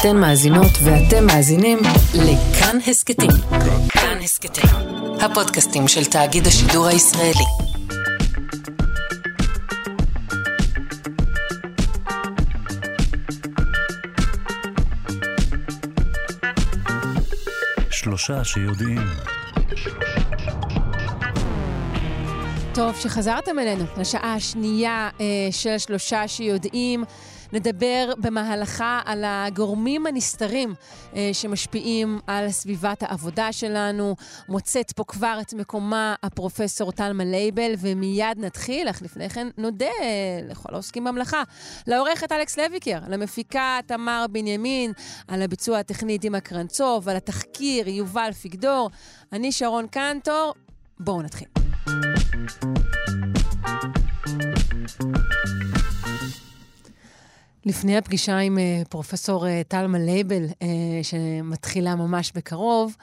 אתן מאזינות ואתם מאזינים לכאן הסכתים. כאן הסכתים, הפודקאסטים של תאגיד השידור הישראלי. שלושה שיודעים. טוב שחזרתם אלינו לשעה השנייה אה, של שלושה שיודעים. נדבר במהלכה על הגורמים הנסתרים אה, שמשפיעים על סביבת העבודה שלנו. מוצאת פה כבר את מקומה הפרופסור טלמה לייבל, ומיד נתחיל, אך לפני כן נודה לכל העוסקים במלאכה. לעורכת אלכס לויקר, למפיקה תמר בנימין, על הביצוע הטכני דימה קרנצוב, על התחקיר יובל פיגדור. אני שרון קנטור, בואו נתחיל. לפני הפגישה עם uh, פרופסור uh, טלמה לייבל, uh, שמתחילה ממש בקרוב,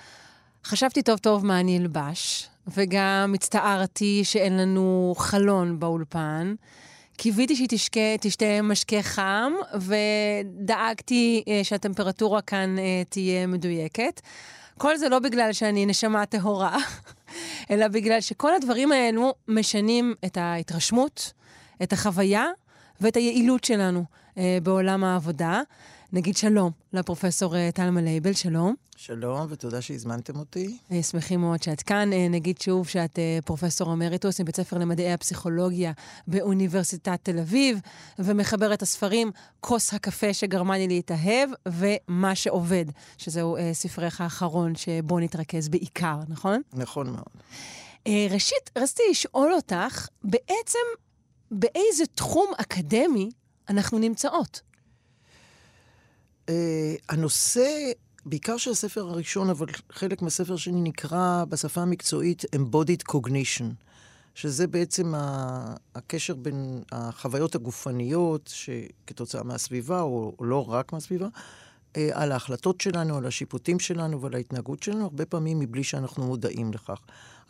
חשבתי טוב טוב מה אני אלבש, וגם הצטערתי שאין לנו חלון באולפן. קיוויתי שהיא תשתה משקה חם, ודאגתי שהטמפרטורה כאן תהיה מדויקת. כל זה לא בגלל שאני נשמה טהורה, אלא בגלל שכל הדברים האלו משנים את ההתרשמות, את החוויה ואת היעילות שלנו אה, בעולם העבודה. נגיד שלום לפרופסור אה, טלמה לייבל, שלום. שלום, ותודה שהזמנתם אותי. אה, שמחים מאוד שאת כאן. אה, נגיד שוב שאת אה, פרופסור אמריטוס מבית ספר למדעי הפסיכולוגיה באוניברסיטת תל אביב, ומחברת הספרים כוס הקפה שגרמה לי להתאהב, ומה שעובד, שזהו אה, ספרך האחרון שבו נתרכז בעיקר, נכון? נכון מאוד. אה, ראשית, רציתי לשאול אותך, בעצם באיזה תחום אקדמי אנחנו נמצאות? Uh, הנושא, בעיקר של הספר הראשון, אבל חלק מהספר שלי נקרא בשפה המקצועית Embodied Cognition, שזה בעצם הקשר בין החוויות הגופניות שכתוצאה מהסביבה, או, לא רק מהסביבה, uh, על ההחלטות שלנו, על השיפוטים שלנו ועל ההתנהגות שלנו, הרבה פעמים מבלי שאנחנו מודעים לכך.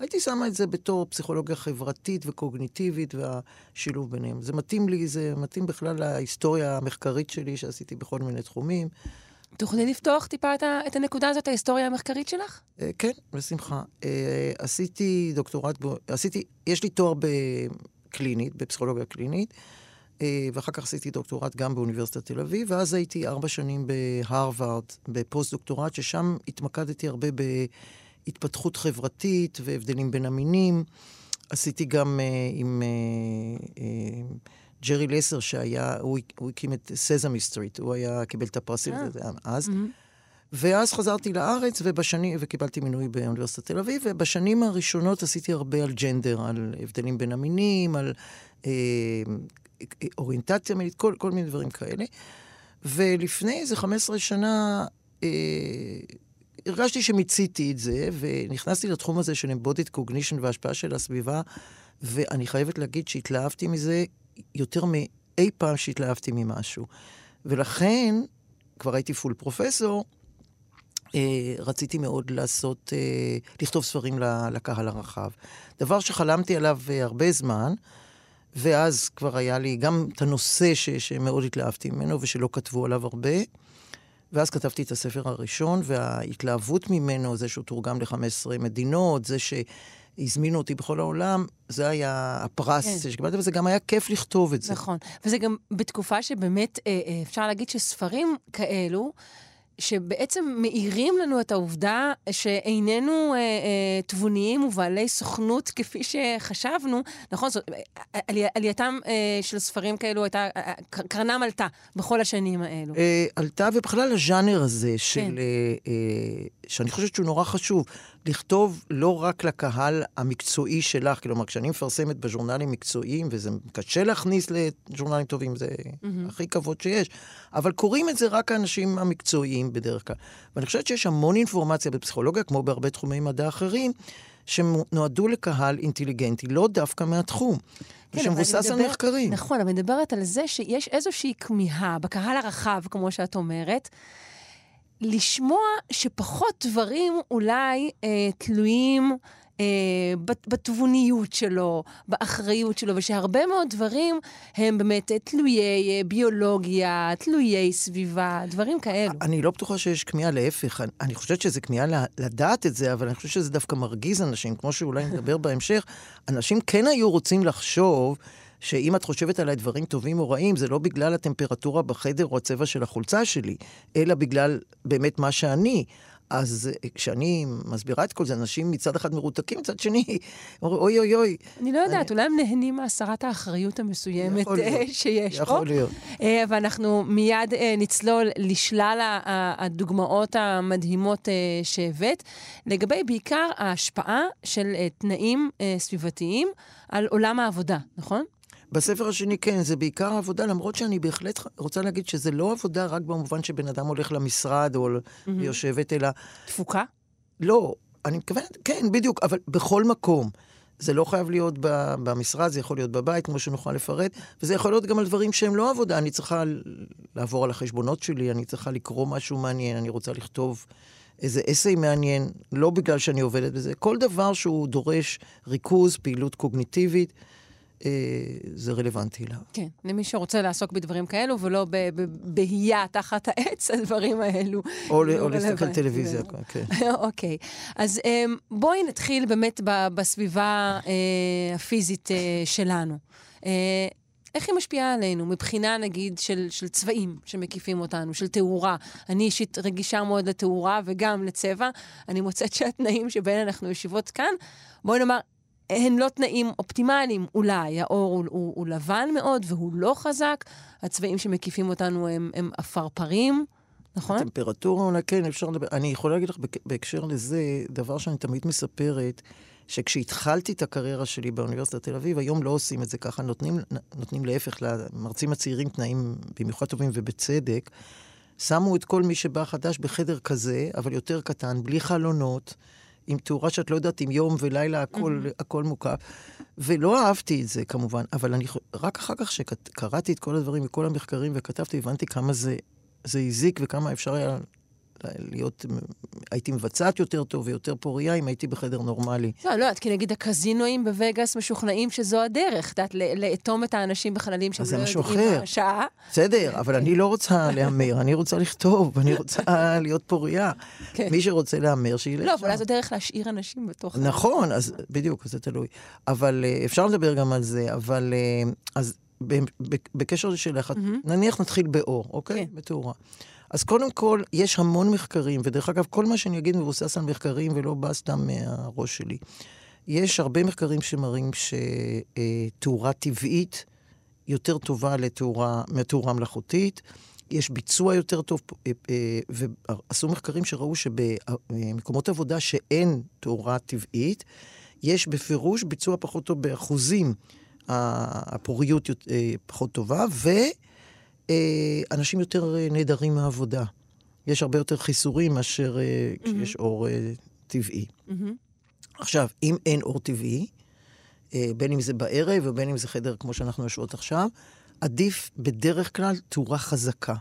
הייתי שמה את זה בתור פסיכולוגיה חברתית וקוגניטיבית והשילוב ביניהם. זה מתאים לי, זה מתאים בכלל להיסטוריה המחקרית שלי שעשיתי בכל מיני תחומים. תוכלי לפתוח טיפה את, הנקודה הזאת, ההיסטוריה המחקרית שלך? אה, כן, בשמחה. אה, עשיתי דוקטורט, ב- עשיתי, יש לי תואר בקלינית, בפסיכולוגיה קלינית, אה, ואחר כך עשיתי דוקטורט גם באוניברסיטת תל אביב, ואז הייתי ארבע שנים בהרווארד, בפוסט-דוקטורט, ששם התמקדתי הרבה בהתפתחות חברתית והבדלים בין המינים. עשיתי גם אה, עם אה, אה, ג'רי לסר, שהיה, הוא, הוא הקים את Sesame Street, הוא היה, קיבל את הפרסים אה. הזה אז. ואז חזרתי לארץ, ובשני, וקיבלתי מינוי באוניברסיטת תל אביב, ובשנים הראשונות עשיתי הרבה על ג'נדר, על הבדלים בין המינים, על אה, אוריינטציה מינית, כל, כל מיני דברים כאלה. ולפני איזה 15 שנה אה, הרגשתי שמיציתי את זה, ונכנסתי לתחום הזה של embodied cognition וההשפעה של הסביבה, ואני חייבת להגיד שהתלהבתי מזה יותר מאי פעם שהתלהבתי ממשהו. ולכן, כבר הייתי פול פרופסור, אה, רציתי מאוד לעשות, אה, לכתוב ספרים לקהל הרחב. דבר שחלמתי עליו אה, הרבה זמן, ואז כבר היה לי גם את הנושא ש- שמאוד התלהבתי ממנו ושלא כתבו עליו הרבה. ואז כתבתי את הספר הראשון, וההתלהבות ממנו, זה שהוא תורגם ל-15 מדינות, זה שהזמינו אותי בכל העולם, זה היה הפרס כן. שקיבלתי, וזה גם היה כיף לכתוב את זה. נכון. וזה גם בתקופה שבאמת אה, אה, אפשר להגיד שספרים כאלו, שבעצם מאירים לנו את העובדה שאיננו אה, אה, תבוניים ובעלי סוכנות כפי שחשבנו, נכון? זאת, אה, עלי, עלייתם אה, של ספרים כאלו הייתה, אה, אה, קר- קרנם עלתה בכל השנים האלו. אה, עלתה, ובכלל הז'אנר הזה של... כן. אה, אה, שאני חושבת שהוא נורא חשוב, לכתוב לא רק לקהל המקצועי שלך, כלומר, כשאני מפרסמת בז'ורנלים מקצועיים, וזה קשה להכניס לז'ורנלים טובים, זה מהמם. הכי כבוד שיש, אבל קוראים את זה רק האנשים המקצועיים בדרך כלל. ואני חושבת שיש המון אינפורמציה בפסיכולוגיה, כמו בהרבה תחומי מדע אחרים, שנועדו לקהל אינטליגנטי, לא דווקא מהתחום, כן, ושמבוסס על מחקרים. נכון, אבל אני מדברת על זה שיש איזושהי כמיהה בקהל הרחב, כמו שאת אומרת, לשמוע שפחות דברים אולי אה, תלויים אה, בת- בתבוניות שלו, באחריות שלו, ושהרבה מאוד דברים הם באמת אה, תלויי אה, ביולוגיה, תלויי סביבה, דברים כאלו. אני לא בטוחה שיש כמיהה, להפך. אני, אני חושבת שזה כמיהה לדעת את זה, אבל אני חושבת שזה דווקא מרגיז אנשים, כמו שאולי נדבר בהמשך. אנשים כן היו רוצים לחשוב שאם את חושבת עליי דברים טובים או רעים, זה לא בגלל הטמפרטורה בחדר או הצבע של החולצה שלי, אלא בגלל באמת מה שאני. אז אה, כשאני מסבירה את כל זה, אנשים מצד אחד מרותקים, מצד שני, אומרים, אוי אוי אוי. אני לא יודעת, אולי הם נהנים מהסרת האחריות המסוימת יכול אה, שיש פה. יכול להיות. אה, ואנחנו מיד אה, נצלול לשלל הדוגמאות המדהימות שהבאת, לגבי בעיקר ההשפעה של תנאים סביבתיים על עולם העבודה, נכון? בספר השני כן, זה בעיקר עבודה, למרות שאני בהחלט רוצה להגיד שזה לא עבודה רק במובן שבן אדם הולך למשרד או יושבת, אלא... תפוקה? לא, אני מתכוונת, כן, בדיוק, אבל בכל מקום. זה לא חייב להיות במשרד, זה יכול להיות בבית, כמו שנוכל לפרט, וזה יכול להיות גם על דברים שהם לא עבודה. אני צריכה לעבור על החשבונות שלי, אני צריכה לקרוא משהו מעניין, אני רוצה לכתוב איזה אסיי מעניין, לא בגלל שאני עובדת בזה. כל דבר שהוא דורש ריכוז, פעילות קוגניטיבית, זה רלוונטי לה. כן, למי שרוצה לעסוק בדברים כאלו, ולא ב- ב- בהייה תחת העץ, הדברים האלו. או, או להסתכל רלוונטיים. טלוויזיה, כן. אוקיי, אז אמ, בואי נתחיל באמת בסביבה אה, הפיזית אה, שלנו. אה, איך היא משפיעה עלינו מבחינה, נגיד, של, של צבעים שמקיפים אותנו, של תאורה? אני אישית רגישה מאוד לתאורה וגם לצבע. אני מוצאת שהתנאים שבהם אנחנו יושבות כאן, בואי נאמר, הן לא תנאים אופטימליים, אולי. האור הוא, הוא, הוא לבן מאוד והוא לא חזק, הצבעים שמקיפים אותנו הם, הם עפרפרים, נכון? טמפרטורה אולי כן, אפשר לדבר. אני יכולה להגיד לך בהקשר לזה, דבר שאני תמיד מספרת, שכשהתחלתי את הקריירה שלי באוניברסיטת תל אביב, היום לא עושים את זה ככה, נותנים, נותנים להפך למרצים הצעירים תנאים במיוחד טובים ובצדק. שמו את כל מי שבא חדש בחדר כזה, אבל יותר קטן, בלי חלונות, עם תאורה שאת לא יודעת אם יום ולילה הכל, mm-hmm. הכל מוקף. ולא אהבתי את זה כמובן, אבל אני, רק אחר כך שקראתי את כל הדברים וכל המחקרים וכתבתי, הבנתי כמה זה, זה הזיק וכמה אפשר היה להיות, הייתי מבצעת יותר טוב ויותר פוריה אם הייתי בחדר נורמלי. לא, לא כי נגיד הקזינואים בווגאס משוכנעים שזו הדרך, את יודעת, לאטום את האנשים בחללים שהם לא יודעים. מה השעה. בסדר, אבל אני לא רוצה להמר, אני רוצה לכתוב, אני רוצה להיות פוריה. כן. מי שרוצה להמר, שילך לא. אבל אז זו דרך להשאיר אנשים בתוך... נכון, אז בדיוק, זה תלוי. אבל אה, אפשר לדבר גם על זה, אבל אה, אז בקשר לשאלך, נניח נתחיל באור, אוקיי? כן. בתאורה. אז קודם כל, יש המון מחקרים, ודרך אגב, כל מה שאני אגיד מבוסס על מחקרים ולא בא סתם מהראש שלי. יש הרבה מחקרים שמראים שתאורה טבעית יותר טובה לתאורה, מתאורה מלאכותית. יש ביצוע יותר טוב, אה, אה, ועשו מחקרים שראו שבמקומות עבודה שאין תאורה טבעית, יש בפירוש ביצוע פחות טוב באחוזים, הפוריות יות- אה, פחות טובה, ואנשים יותר אה, נעדרים מהעבודה. יש הרבה יותר חיסורים מאשר אה, כשיש אור אה, טבעי. מהמם. עכשיו, אם אין אור טבעי, אה, בין אם זה בערב ובין אם זה חדר כמו שאנחנו יושבות עכשיו, עדיף בדרך כלל תאורה חזקה.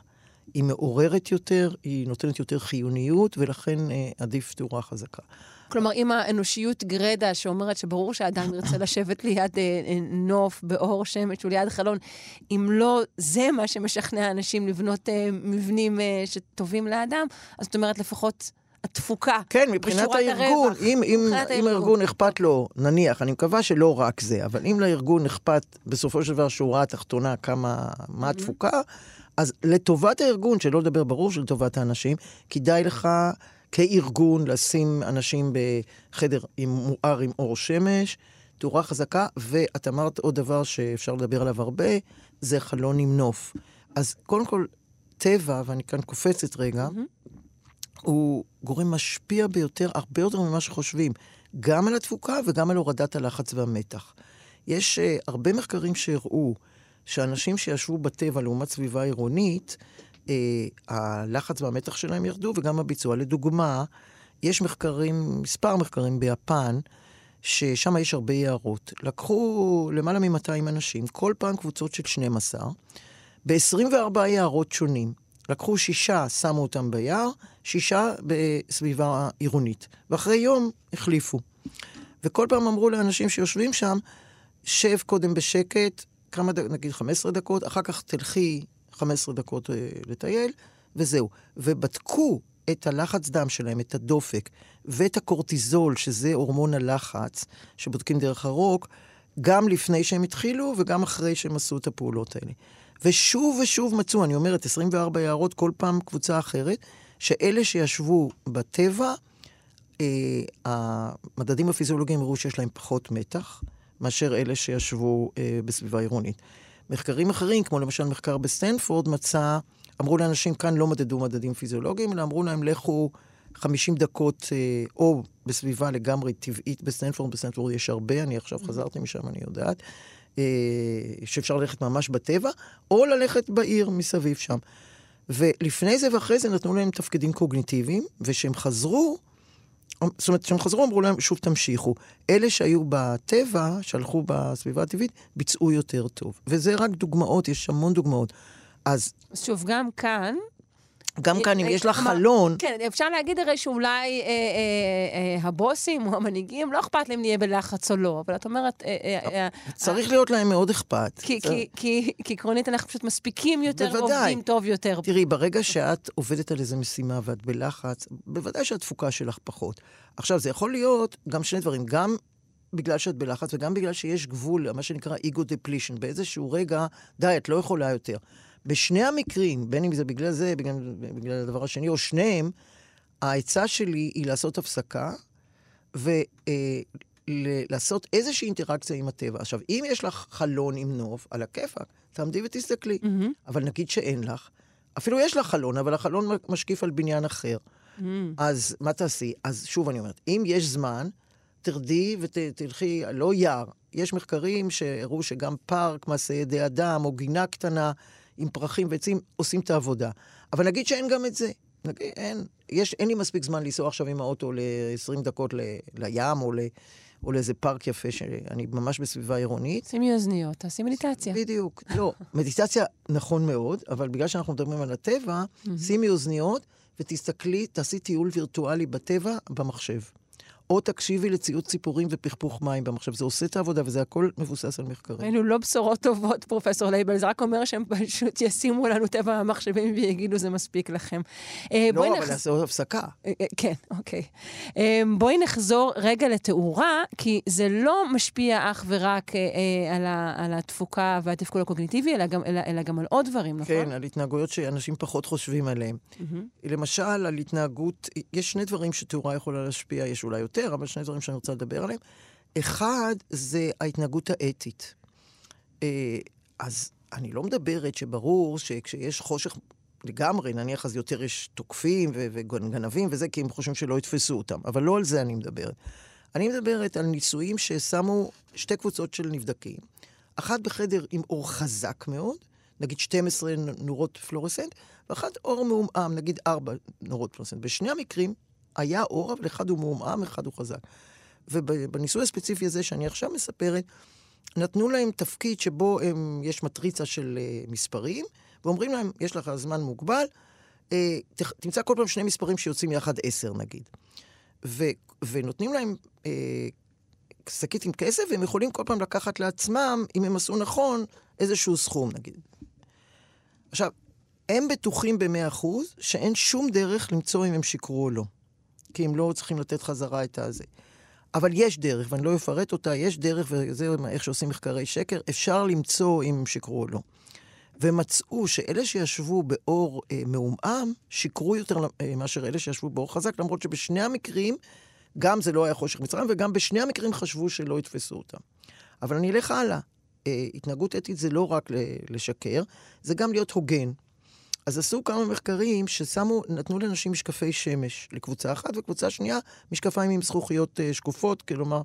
היא מעוררת יותר, היא נותנת יותר חיוניות, ולכן אה, עדיף תאורה חזקה. כלומר, אם האנושיות גרדה שאומרת שברור שאדם ירצה לשבת ליד אה, אה, נוף באור שמש וליד חלון, אם לא זה מה שמשכנע אנשים לבנות אה, מבנים אה, שטובים לאדם, אז זאת אומרת, לפחות התפוקה כן, מבחינת הארגון, הרווח. אם, אם, מבחינת אם הארגון. אכפת לו, נניח, אני מקווה שלא רק זה, אבל אם לארגון אכפת בסופו של דבר שורה התחתונה כמה, מה התפוקה, אז לטובת הארגון, שלא לדבר ברור שלטובת האנשים, כדאי לך כארגון לשים אנשים בחדר עם מואר עם אור שמש, תאורה חזקה, ואת אמרת עוד דבר שאפשר לדבר עליו הרבה, זה חלון עם נוף. אז קודם כל, טבע, ואני כאן קופצת רגע, הוא גורם משפיע ביותר, הרבה יותר ממה שחושבים, גם על התפוקה וגם על הורדת הלחץ והמתח. יש uh, הרבה מחקרים שהראו שאנשים שישבו בטבע לעומת סביבה עירונית, uh, הלחץ והמתח שלהם ירדו וגם הביצוע. לדוגמה, יש מחקרים, מספר מחקרים ביפן, ששם יש הרבה יערות. לקחו למעלה מ-200 אנשים, כל פעם קבוצות של 12, ב-24 יערות שונים. לקחו שישה, שמו אותם ביער, שישה בסביבה עירונית. ואחרי יום החליפו. וכל פעם אמרו לאנשים שיושבים שם, שב קודם בשקט, כמה דקות, נגיד 15 דקות, אחר כך תלכי 15 דקות אה, לטייל, וזהו. ובדקו את הלחץ דם שלהם, את הדופק, ואת הקורטיזול, שזה הורמון הלחץ, שבודקים דרך הרוק, גם לפני שהם התחילו וגם אחרי שהם עשו את הפעולות האלה. ושוב ושוב מצאו, אני אומרת, 24 הערות, כל פעם קבוצה אחרת, שאלה שישבו בטבע, אה, המדדים הפיזיולוגיים הראו שיש להם פחות מתח מאשר אלה שישבו אה, בסביבה עירונית. מחקרים אחרים, כמו למשל מחקר בסטנפורד, מצא, אמרו לאנשים, כאן לא מדדו מדדים פיזיולוגיים, אלא אמרו להם, לכו 50 דקות אה, או בסביבה לגמרי טבעית בסטנפורד, בסטנפורד יש הרבה, אני עכשיו חזרתי משם, אני יודעת, אה, שאפשר ללכת ממש בטבע, או ללכת בעיר מסביב שם. ולפני זה ואחרי זה נתנו להם תפקידים קוגניטיביים, וכשהם חזרו, זאת אומרת, כשהם חזרו אמרו להם, שוב תמשיכו. אלה שהיו בטבע, שהלכו בסביבה הטבעית, ביצעו יותר טוב. וזה רק דוגמאות, יש המון דוגמאות. אז שוב, גם כאן, גם כאן, אם אה, יש לך חלון, כן, אפשר להגיד הרי שאולי אה, אה, הבוסים או המנהיגים, לא אכפת להם נהיה בלחץ או לא, אבל את אומרת... צריך להיות להם מאוד אכפת. כי, עקרונית אנחנו פשוט מספיקים יותר. עובדים טוב יותר. תראי, ברגע שאת עובדת על איזו משימה ואת בלחץ, בוודאי שהתפוקה שלך פחות. עכשיו, זה יכול להיות גם שני דברים, גם בגלל שאת בלחץ וגם בגלל שיש גבול, מה שנקרא אגו דפלישן. באיזשהו רגע, די, את לא יכולה יותר. בשני המקרים, בין אם זה בגלל זה, בגלל, בגלל הדבר השני, או שניהם, העצה שלי היא לעשות הפסקה ולעשות איזושהי אינטראקציה עם הטבע. עכשיו, אם יש לך חלון עם נוף, על הכיפאק, תעמדי ותסתכלי. מהמם. אבל נגיד שאין לך, אפילו יש לך חלון, אבל החלון משקיף על בניין אחר. מהמם. אז מה תעשי? אז שוב אני אומרת, אם יש זמן, תרדי ותלכי, לא יער. יש מחקרים שהראו שגם פארק, מעשה ידי אדם, או גינה קטנה עם פרחים ועצים, עושים את העבודה. אבל נגיד שאין גם את זה. נגיד, אין, יש, אין לי מספיק זמן לנסוע עכשיו עם האוטו ל-20 דקות ל, לים, או, ל, או לאיזה פארק יפה, שאני ממש בסביבה עירונית. שימי אוזניות, תעשי מדיטציה. בדיוק. לא, מדיטציה נכון מאוד, אבל בגלל שאנחנו מדברים על הטבע, שימי אוזניות ותסתכלי, תעשי טיול וירטואלי בטבע במחשב. או תקשיבי לציוץ ציפורים ופכפוך מים במחשב. זה עושה את העבודה, וזה הכל מבוסס על מחקרים. אלו לא בשורות טובות, פרופסור לייבל, זה רק אומר שהם פשוט ישימו לנו טבע במחשבים ויגידו זה מספיק לכם. אה, לא, נח- אבל לעשות הפסקה. אה, אה, כן, אוקיי. בואי נחזור רגע לתאורה, כי זה לא משפיע אך ורק על, ה, על התפוקה והתפקוד הקוגניטיבי, אלא גם, אלא, אלא גם על עוד דברים, נכון? כן, על התנהגויות שאנשים פחות חושבים עליהן. מהמם. למשל, על התנהגות, יש שני דברים שתאורה יכולה להשפיע, יש אולי יותר, אבל שני דברים שאני רוצה לדבר עליהם. אחד, זה ההתנהגות האתית. אה, אז אני לא מדברת שברור שכשיש חושך לגמרי, נניח אז יותר יש תוקפים וגנבים וזה, כי הם חושבים שלא יתפסו אותם. אבל לא על זה אני מדברת. אני מדברת על ניסויים ששמו שתי קבוצות של נבדקים. אחת בחדר עם אור חזק מאוד, נגיד 12 נ- נורות פלורסנט, ואחת אור מעומעם, נגיד 4 נורות פלורסנט. בשני המקרים היה אור, אבל אחד הוא מעומעם, אחד הוא חזק. ובניסוי הספציפי הזה שאני עכשיו מספרת, נתנו להם תפקיד שבו הם, יש מטריצה של uh, מספרים, ואומרים להם, יש לך זמן מוגבל, uh, ת, תמצא כל פעם שני מספרים שיוצאים יחד עשר נגיד. ו, ונותנים להם uh, שקית עם כסף, והם יכולים כל פעם לקחת לעצמם, אם הם עשו נכון, איזשהו סכום נגיד. עכשיו, הם בטוחים במאה אחוז שאין שום דרך למצוא אם הם שיקרו או לא. כי הם לא צריכים לתת חזרה את הזה. אבל יש דרך, ואני לא אפרט אותה, יש דרך, וזה איך שעושים מחקרי שקר, אפשר למצוא אם הם שיקרו או לא. ומצאו שאלה שישבו באור אה, מעומעם, שיקרו יותר אה, מאשר אלה שישבו באור חזק, למרות שבשני המקרים, גם זה לא היה חושך מצרים, וגם בשני המקרים חשבו שלא יתפסו אותם. אבל אני אלך הלאה. אה, התנהגות אתית זה לא רק לשקר, זה גם להיות הוגן. אז עשו כמה מחקרים ששמו, נתנו לאנשים משקפי שמש לקבוצה אחת, וקבוצה שנייה, משקפיים עם זכוכיות אה, שקופות, כלומר,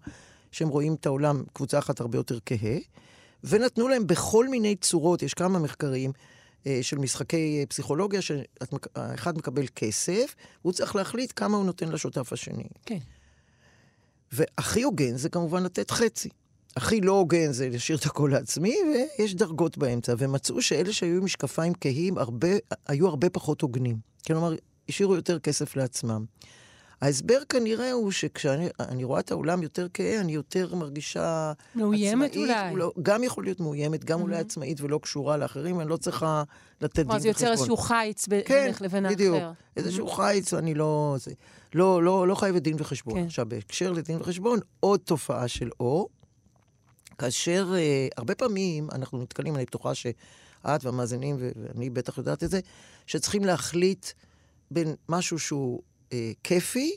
שהם רואים את העולם, קבוצה אחת הרבה יותר כהה, ונתנו להם בכל מיני צורות, יש כמה מחקרים אה, של משחקי אה, פסיכולוגיה, שאחד מקבל כסף, והוא צריך להחליט כמה הוא נותן לשותף השני. כן. והכי הוגן זה כמובן לתת חצי. הכי לא הוגן זה להשאיר את הכל לעצמי, ויש דרגות באמצע. ומצאו שאלה שהיו עם משקפיים כהים הרבה, היו הרבה פחות הוגנים. כלומר, השאירו יותר כסף לעצמם. ההסבר כנראה הוא שכשאני אני רואה את העולם יותר כהה, אני יותר מרגישה מאוימת עצמאית, אולי. לא, גם יכול להיות מאוימת, גם אולי עצמאית ולא קשורה לאחרים, אני לא צריכה לתת דין וחשבון. זה יוצר איזשהו חיץ כן, בינך לבין האחר. בדיוק. איזשהו חיץ, אני לא... זה, לא, לא, לא חייבת דין וחשבון. כן. עכשיו, בהקשר לדין וחשבון, עוד תופעה של אור, כאשר אה, הרבה פעמים אנחנו נתקלים, אני בטוחה שאת והמאזינים, ואני בטח יודעת את זה, שצריכים להחליט בין משהו שהוא אה, כיפי,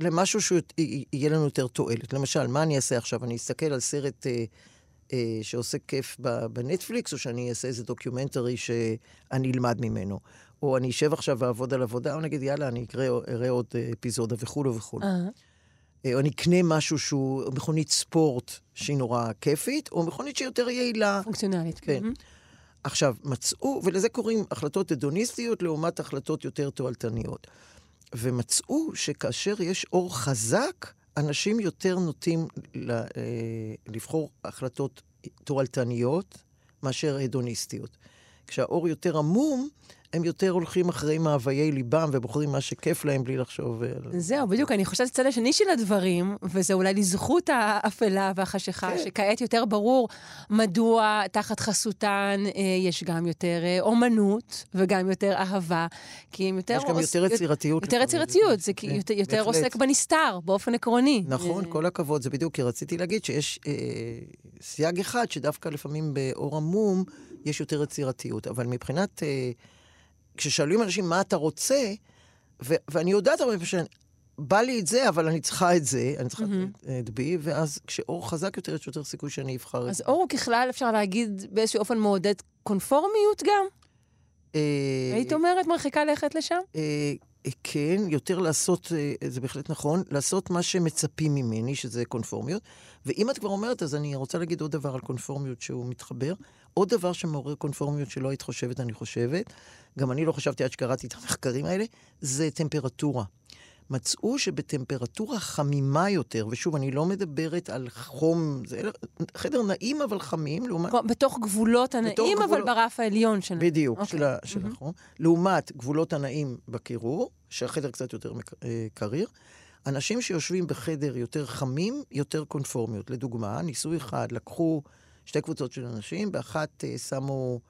למשהו שיהיה לנו יותר תועלת. למשל, מה אני אעשה עכשיו? אני אסתכל על סרט אה, אה, שעושה כיף בנטפליקס, או שאני אעשה איזה documentary שאני אלמד ממנו. או אני אשב עכשיו ואעבוד על עבודה, או נגיד, יאללה, אני אראה עוד אפיזודה וכולו וכולו. אה, או אני אקנה משהו שהוא מכונית ספורט שהיא נורא כיפית, או מכונית שהיא יותר יעילה. פונקציונלית. כן. מהמם. עכשיו, מצאו, ולזה קוראים החלטות הדוניסטיות לעומת החלטות יותר תועלתניות. ומצאו שכאשר יש אור חזק, אנשים יותר נוטים ל- אה, לבחור החלטות תועלתניות מאשר הדוניסטיות. כשהאור יותר עמום, הם יותר הולכים אחרי מאוויי ליבם ובוחרים מה שכיף להם בלי לחשוב. זהו, בדיוק, אני חושבת הצד השני של הדברים, וזה אולי לזכות האפלה והחשיכה, כן. שכעת יותר ברור מדוע תחת חסותן אה, יש גם יותר אה, אומנות וגם יותר אהבה, כי הם יותר... יש גם עוש- יותר יצירתיות. יותר. יצירתיות, זה כי כן, יותר, יותר. עוסק בנסתר, באופן עקרוני. נכון, אה, כל הכבוד, זה בדיוק, כי רציתי להגיד שיש אה, סייג אחד, שדווקא לפעמים באור עמום יש יותר יצירתיות, אבל מבחינת, אה, כששואלים אנשים מה אתה רוצה, ו- ואני יודעת הרבה פעמים שבא לי את זה, אבל אני צריכה את זה, אני צריכה מהמם. את בי, ואז כשאור חזק יותר, יש יותר סיכוי שאני אבחר את אז זה. אור הוא ככלל, אפשר להגיד, באיזשהו אופן מעודד קונפורמיות גם? אה, היית אומרת, מרחיקה לכת לשם? אה, אה, כן, יותר לעשות, אה, זה בהחלט נכון, לעשות מה שמצפים ממני, שזה קונפורמיות. ואם את כבר אומרת, אז אני רוצה להגיד עוד דבר על קונפורמיות שהוא מתחבר. עוד דבר שמעורר קונפורמיות שלא היית חושבת, אני חושבת, גם אני לא חשבתי עד שקראתי את המחקרים האלה, זה טמפרטורה. מצאו שבטמפרטורה חמימה יותר, ושוב, אני לא מדברת על חום, זה חדר נעים אבל חמים, לעומת... בתוך גבולות הנעים, אבל גבולות- ברף העליון שלנו. בדיוק, אוקיי. של, של מהמם. החום. לעומת גבולות הנעים בקירור, שהחדר קצת יותר אה, קריר. אנשים שיושבים בחדר יותר חמים, יותר קונפורמיות. לדוגמה, ניסוי אחד, לקחו שתי קבוצות של אנשים, באחת אה, שמו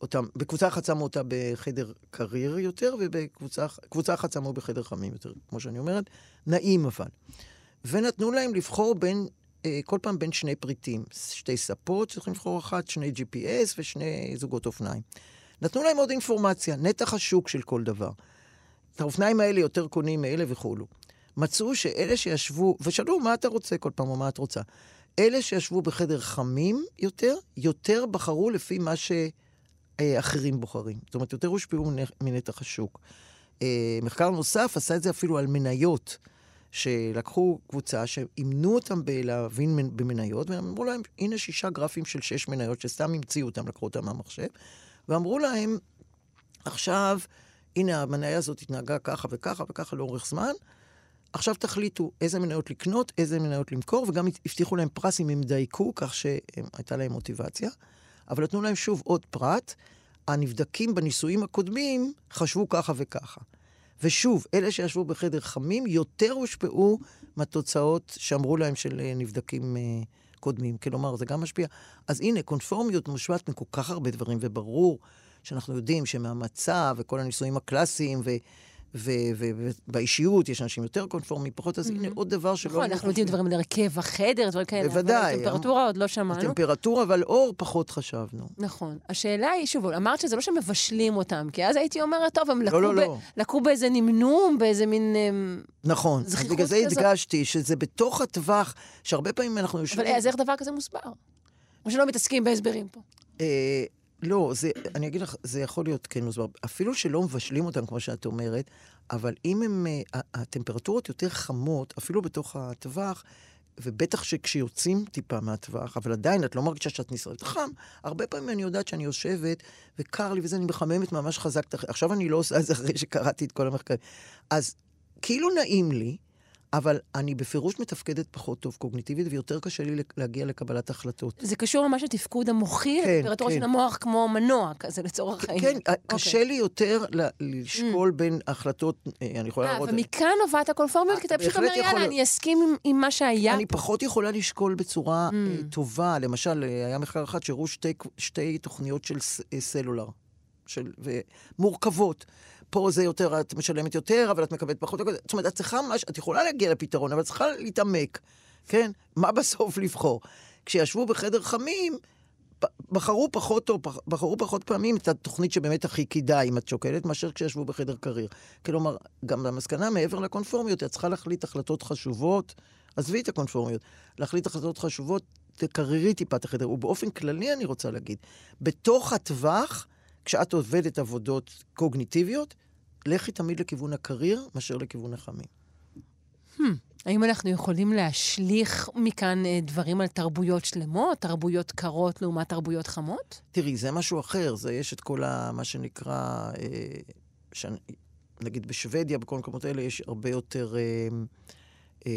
אותם, בקבוצה אחת שמו אותה בחדר קריר יותר, ובקבוצה קבוצה אחת שמו בחדר חמים יותר, כמו שאני אומרת, נעים אבל. ונתנו להם לבחור בין, אה, כל פעם בין שני פריטים, שתי ספות, צריכים לבחור אחת, שני GPS ושני זוגות אופניים. נתנו להם עוד אינפורמציה, נתח השוק של כל דבר. את האופניים האלה יותר קונים מאלה וכולו. מצאו שאלה שישבו, ושאלו מה אתה רוצה כל פעם או מה את רוצה. אלה שישבו בחדר חמים יותר, יותר בחרו לפי מה שאחרים בוחרים. זאת אומרת, יותר הושפעו מנ- מנתח השוק. אה, מחקר נוסף עשה את זה אפילו על מניות, שלקחו קבוצה שאימנו אותם בלהבין מנ- במניות, ואמרו להם, הנה שישה גרפים של שש מניות שסתם המציאו אותם, לקחו אותם מהמחשב, ואמרו להם, עכשיו, הנה המניה הזאת התנהגה ככה וככה וככה לאורך זמן, עכשיו תחליטו איזה מניות לקנות, איזה מניות למכור, וגם הבטיחו להם פרס אם הם דייקו, כך שהייתה להם מוטיבציה. אבל נתנו להם שוב עוד פרט, הנבדקים בניסויים הקודמים חשבו ככה וככה. ושוב, אלה שישבו בחדר חמים יותר הושפעו מהתוצאות שאמרו להם של אה, נבדקים אה, קודמים. כלומר, זה גם משפיע. אז הנה, קונפורמיות מושפעת מכל כך הרבה דברים, וברור שאנחנו יודעים שמהמצב וכל הניסויים הקלאסיים ו... ובאישיות יש אנשים יותר קונפורמיים, פחות, אז הנה עוד דבר שלא... נכון, אנחנו יודעים. דברים על הרכב החדר, דברים כאלה. בוודאי. אבל הטמפרטורה עוד לא שמענו. הטמפרטורה, אבל אור פחות חשבנו. נכון. השאלה היא, שוב, אמרת שזה לא שמבשלים אותם, כי אז הייתי אומרת, טוב, הם לקו, לא, ב- לא. לקו באיזה נמנום, באיזה מין... אמ, נכון. בגלל זה. הדגשתי שזה בתוך הטווח, שהרבה פעמים אנחנו יושבים... אבל אז איך דבר כזה מוסבר? או שלא מתעסקים בהסברים פה. לא, זה, אני אגיד לך, זה יכול להיות כן מוסבר. אפילו שלא מבשלים אותם, כמו שאת אומרת, אבל אם הם, אה, הטמפרטורות יותר חמות, אפילו בתוך הטווח, ובטח שכשיוצאים טיפה מהטווח, אבל עדיין את לא מרגישה שאת נשרדת חם, הרבה פעמים אני יודעת שאני יושבת וקר לי וזה, אני מחממת ממש חזק. עכשיו אני לא עושה את זה אחרי שקראתי את כל המחקרים. אז כאילו נעים לי, אבל אני בפירוש מתפקדת פחות טוב קוגניטיבית, ויותר קשה לי להגיע לקבלת החלטות. זה קשור ממש לתפקוד המוחי, כן, לטמפרטורה כן. של המוח כמו מנוע כזה לצורך העניין. כן, אוקיי. קשה לי יותר ל- לשקול בין החלטות, אה, אני יכולה אה, להראות... ומכאן נובעת הקונפורמיות, כי אתה פשוט אומר, יאללה, להיות." אני אסכים עם- עם מה שהיה. אני פחות יכולה לשקול בצורה Mm. אה, טובה. למשל, אה, היה מחקר אחד שהראו שתי, שתי תוכניות של אה, סלולר, של, ומורכבות. פה זה יותר, את משלמת יותר, אבל את מקבלת פחות. זאת אומרת, את צריכה ממש, את יכולה להגיע לפתרון, אבל את צריכה להתעמק, כן? מה בסוף לבחור? כשישבו בחדר חמים, בחרו פחות טוב, בחרו פחות פעמים את התוכנית שבאמת הכי כדאי, אם את שוקלת, מאשר כשישבו בחדר קריר. כלומר, גם המסקנה מעבר לקונפורמיות, את צריכה להחליט החלטות חשובות, עזבי את הקונפורמיות, להחליט החלטות חשובות, תקררי טיפה את החדר. ובאופן כללי אני רוצה להגיד, בתוך הטווח, כשאת עובדת עבודות קוגניטיביות, לכי תמיד לכיוון הקריר מאשר לכיוון החמים. האם אנחנו יכולים להשליך מכאן אה, דברים על תרבויות שלמות, תרבויות קרות לעומת תרבויות חמות? תראי, זה משהו אחר, זה יש את כל ה, מה שנקרא, אה, שאני, נגיד בשוודיה, בכל המקומות האלה יש הרבה יותר אה, אה,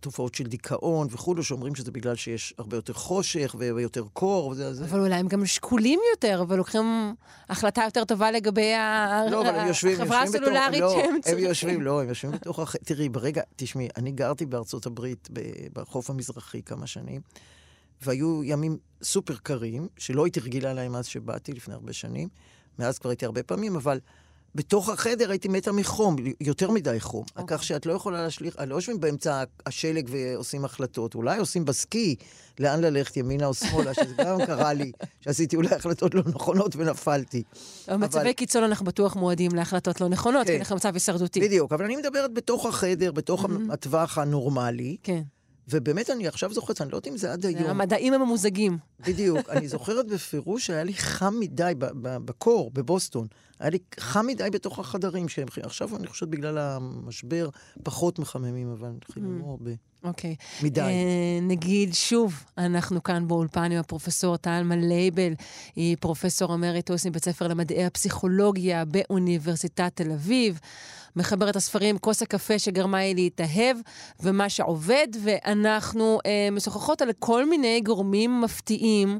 תופעות של דיכאון וכולו, שאומרים שזה בגלל שיש הרבה יותר חושך ויותר קור, וזה, זה. אבל אולי הם גם שקולים יותר, ולוקחים החלטה יותר טובה לגבי ה- לא, הם יושבים, החברה יושבים הסלולרית בתוך, לא, שהם הם צריכים. יושבים, לא, הם יושבים בתוך הח... תראי, ברגע, תשמעי, אני גרתי בארצות הברית, בחוף המזרחי כמה שנים, והיו ימים סופר קרים, שלא הייתי רגילה להם אז שבאתי, לפני הרבה שנים. מאז כבר הייתי הרבה פעמים, אבל בתוך החדר הייתי מתה מחום, יותר מדי חום. Okay. אוקיי. כך שאת לא יכולה להשליך, לא יושבים באמצע השלג ועושים החלטות, אולי עושים בסקי, לאן ללכת, ימינה או שמאלה, שזה גם קרה לי, שעשיתי אולי החלטות לא נכונות ונפלתי. במצבי קיצון אנחנו בטוח מועדים להחלטות לא נכונות, כי כן. אנחנו במצב הישרדותי. בדיוק, אבל אני מדברת בתוך החדר, בתוך הטווח הנורמלי, כן. ובאמת אני עכשיו זוכרת, אני לא יודעת אם זה עד היום. המדעים הם הממוזגים. בדיוק. אני זוכרת בפירוש שהיה לי חם מדי בקור, בבוסטון. היה לי חם מדי בתוך החדרים שהם... עכשיו אני חושבת בגלל המשבר פחות מחממים, אבל חיממו הרבה. אוקיי. מדי. אה, נגיד שוב, אנחנו כאן באולפן עם הפרופסור טלמה לייבל, היא פרופסור אמריטוס מבית ספר למדעי הפסיכולוגיה באוניברסיטת תל אביב. מחברת הספרים כוס הקפה שגרמה לי להתאהב, ומה שעובד, ואנחנו אה, משוחחות על כל מיני גורמים מפתיעים.